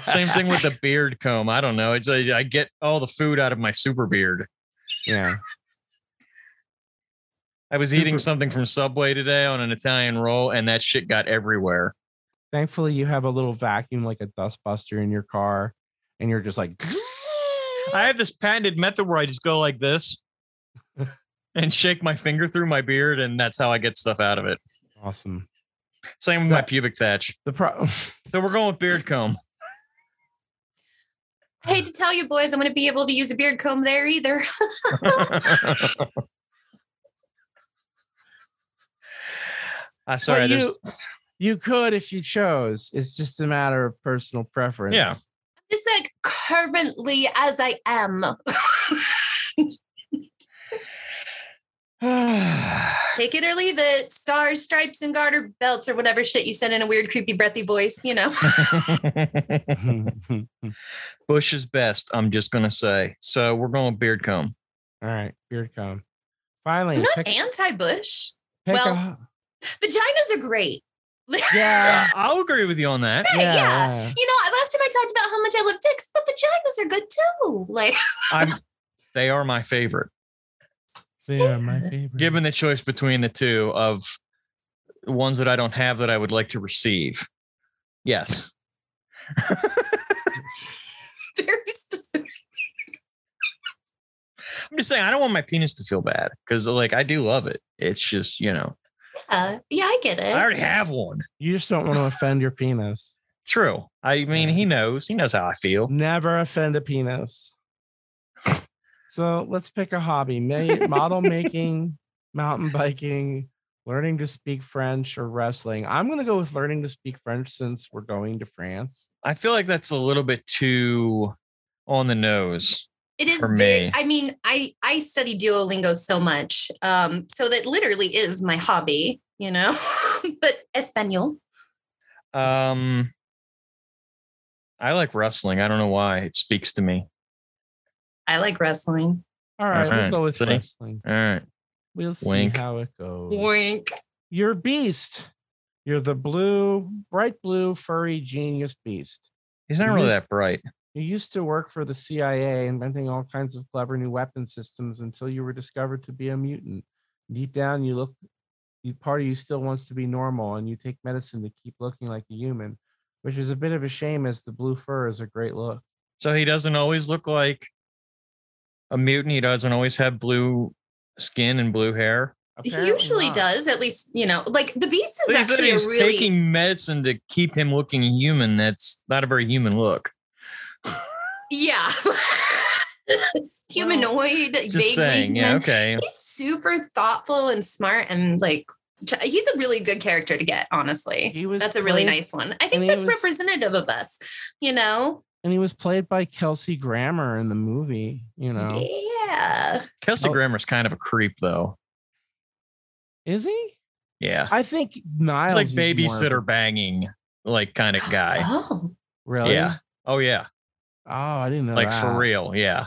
Same thing with the beard comb. I don't know. It's like I get all the food out of my super beard. yeah. I was eating something from Subway today on an Italian roll, and that shit got everywhere. Thankfully, you have a little vacuum like a dustbuster in your car, and you're just like, I have this patented method where I just go like this and shake my finger through my beard, and that's how I get stuff out of it. awesome. Same with my pubic thatch. The pro. So we're going with beard comb. I hate to tell you boys, I'm going to be able to use a beard comb there either. I ah, sorry. But There's you, you could if you chose. It's just a matter of personal preference. Yeah. Just like currently as I am. Take it or leave it. Stars, stripes, and garter belts, or whatever shit you said in a weird, creepy, breathy voice, you know. Bush is best. I'm just gonna say. So we're going with beard comb. All right, beard comb. Finally, I'm not pick, anti-bush. pick well, a, Vaginas are great. yeah, I'll agree with you on that. Right, yeah, yeah. yeah. You know, last time I talked about how much I love dicks, but vaginas are good too. Like, I'm. They are my favorite. They are my favorite. Given the choice between the two of ones that I don't have that I would like to receive, yes. very specific. I'm just saying I don't want my penis to feel bad because like I do love it. It's just you know Yeah, yeah, I get it. I already have one. You just don't want to offend your penis. True. I mean he knows. He knows how I feel. Never offend a penis. So let's pick a hobby: Ma- model making, mountain biking, learning to speak French, or wrestling. I'm gonna go with learning to speak French since we're going to France. I feel like that's a little bit too on the nose. It is for very, me. I mean, I I study Duolingo so much. Um, so that literally is my hobby, you know. but Espanol. Um I like wrestling. I don't know why. It speaks to me. I like wrestling. All right, we'll go with see? wrestling. All right. We'll see Wink. how it goes. Wink. You're Beast. You're the blue, bright blue, furry genius beast. He's not You really used- that bright. You used to work for the CIA, inventing all kinds of clever new weapon systems until you were discovered to be a mutant. Deep down, you look, you part of you still wants to be normal, and you take medicine to keep looking like a human, which is a bit of a shame as the blue fur is a great look. So he doesn't always look like a mutant. He doesn't always have blue skin and blue hair. He usually not. does, at least, you know, like the beast is But he actually a he's really taking medicine to keep him looking human. That's not a very human look. yeah. Humanoid, Just vaguely saying. Yeah. Okay. He's super thoughtful and smart and like he's a really good character to get, honestly. He was That's a really played- nice one. I think that's was- representative of us, you know? And he was played by Kelsey Grammer in the movie. You know, Yeah. Kelsey Oh. Grammer's kind of a creep, though. is he? Yeah. I think Niles. It's like is more babysitter a- banging, like kind of guy. Oh. Really? Yeah. Oh yeah. Oh, I didn't know. Like for real. Yeah.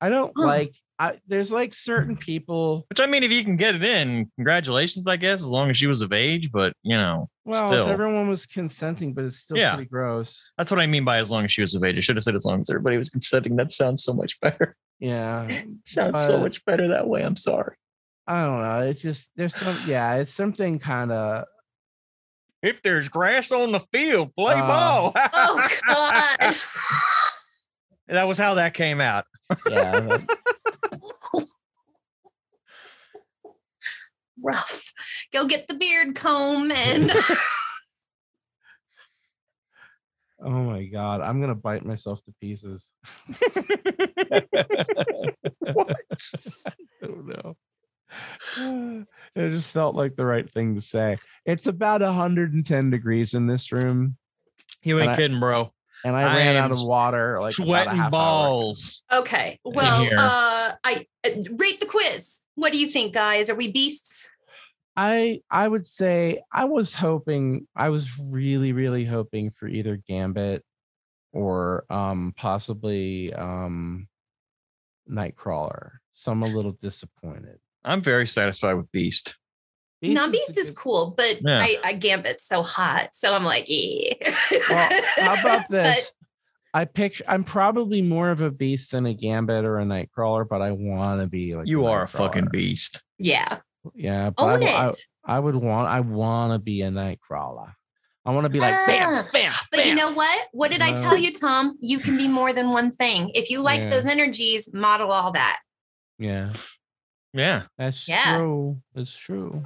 I don't Huh. like. I there's like certain people. Which I mean, if you can get it in, congratulations, I guess, as long as she was of age. But you know, Well, Still. if everyone was consenting, but it's still Yeah. pretty gross. that's what I mean by as long as she was of age. I should have said as long as everybody was consenting. That sounds so much better. Yeah. Sounds so much better that way. I'm sorry. I don't know. It's just there's some yeah, it's something kind of If there's grass on the field, play Uh, ball. Oh God. that was how that came out. yeah. that- Rough. Go get the beard comb and oh my god, I'm gonna bite myself to pieces. what? I don't know. It just felt like the right thing to say. It's about 110 degrees in this room, You And ain't I- kidding, bro. and I, I ran out of water like about Sweating half hour. balls. Okay. Well, uh I uh, rate the quiz. What do you think, guys? Are we beasts? I I would say I was hoping I was really really hoping for either Gambit or um possibly um Nightcrawler. So I'm a little disappointed. I'm very satisfied with Beast. Now Beast is good- cool, but Yeah. I, I Gambit's so hot. So I'm like, eh. Well, how about But- this? I picture I'm probably more of a beast than a gambit or a nightcrawler, but I want to be like You are a fucking beast. yeah. Yeah, but I Own w- I, it. I would want I want to be a nightcrawler. I want to be like bam, Ah, bam, But you know what? What did I tell you, Tom? You can be more than one thing. If you like Yeah. those energies, model all that. yeah, Yeah. that's Yeah. true. That's true.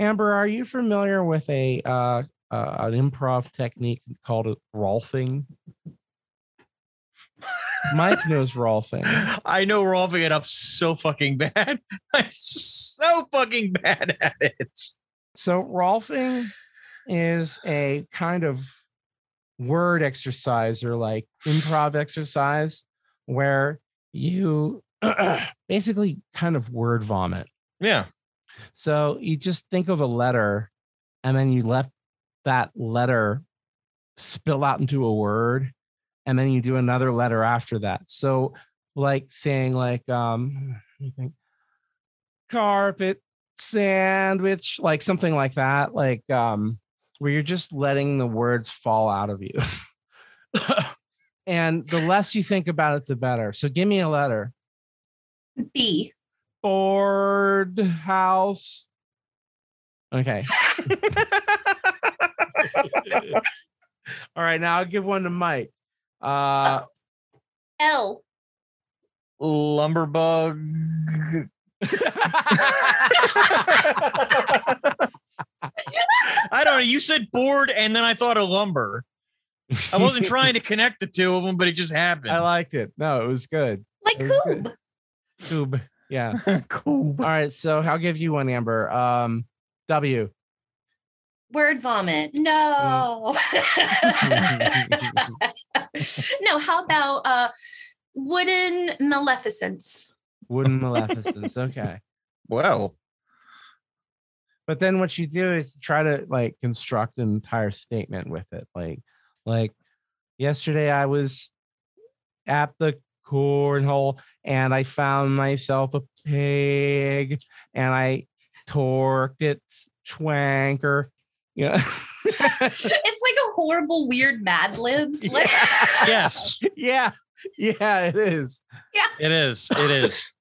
Amber, are you familiar with a uh, uh, an improv technique called a Rolfing? Mike knows Rolfing. I know all it up so fucking bad. I'm so fucking bad at it. So Rolfing is a kind of word exercise or like improv exercise where you basically kind of word vomit. Yeah. So you just think of a letter and then you let that letter spill out into a word and then you do another letter after that. So like saying like um let me think carpet sandwich like something like that like um where you're just letting the words fall out of you. and the less you think about it the better. So give me a letter. B. Board house. Okay. All right, now I'll give one to Mike. Uh L. Lumberbug. I don't know. You said board, and then I thought of lumber. I wasn't trying to connect the two of them, but it just happened. I liked it. No, it was good. Like It was good. Coob. Yeah. cool. All right, so I'll give you one, Amber. Um W. Word vomit. No. no, how about uh wooden maleficence? Wooden maleficence. Okay. Well, but then what you do is try to like construct an entire statement with it like like yesterday i was at the cornhole and i found myself a pig and i torqued its schwanker yeah It's like a horrible, weird Mad Libs. Like, yes, yeah yeah it is. Yeah. It is. It is.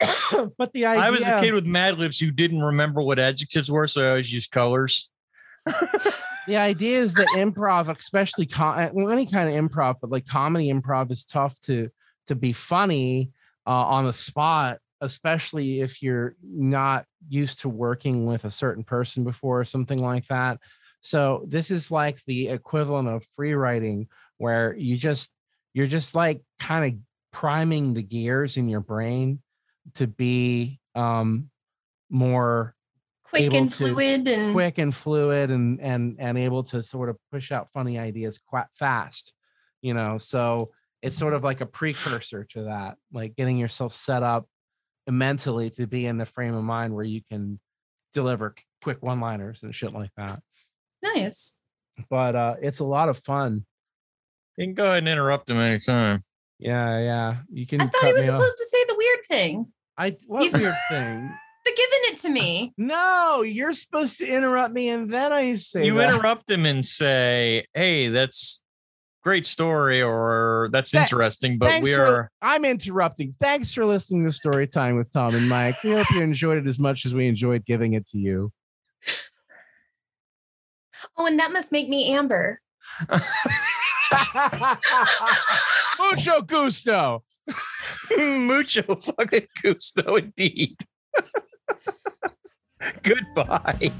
but the idea I was the kid with Mad Libs who didn't remember what adjectives were, so I always used colors. the idea is that improv especially com- well, any kind of improv but like comedy improv is tough to to be funny uh, on the spot especially if you're not used to working with a certain person before or something like that. So this is like the equivalent of free writing where you just you're just like kind of priming the gears in your brain to be um more quick and fluid and quick and fluid and and and able to sort of push out funny ideas quite fast you know? So it's sort of like a precursor to that like getting yourself set up mentally to be in the frame of mind where you can deliver quick one liners and shit like that nice. but uh it's a lot of fun You can go ahead and interrupt him anytime. yeah yeah you can I thought cut he was me off. supposed to say the weird thing. i what he's- weird thing the giving it to me. No, you're supposed to interrupt me and then I say you that. interrupt them and say, "Hey, that's great story," or "That's That- interesting," but Thanks we for- are. I'm interrupting. Thanks for listening to Story Time with Tom and Mike. We hope you enjoyed it as much as we enjoyed giving it to you. Oh, and that must make me Amber. Mucho gusto. Mucho fucking gusto indeed. Goodbye.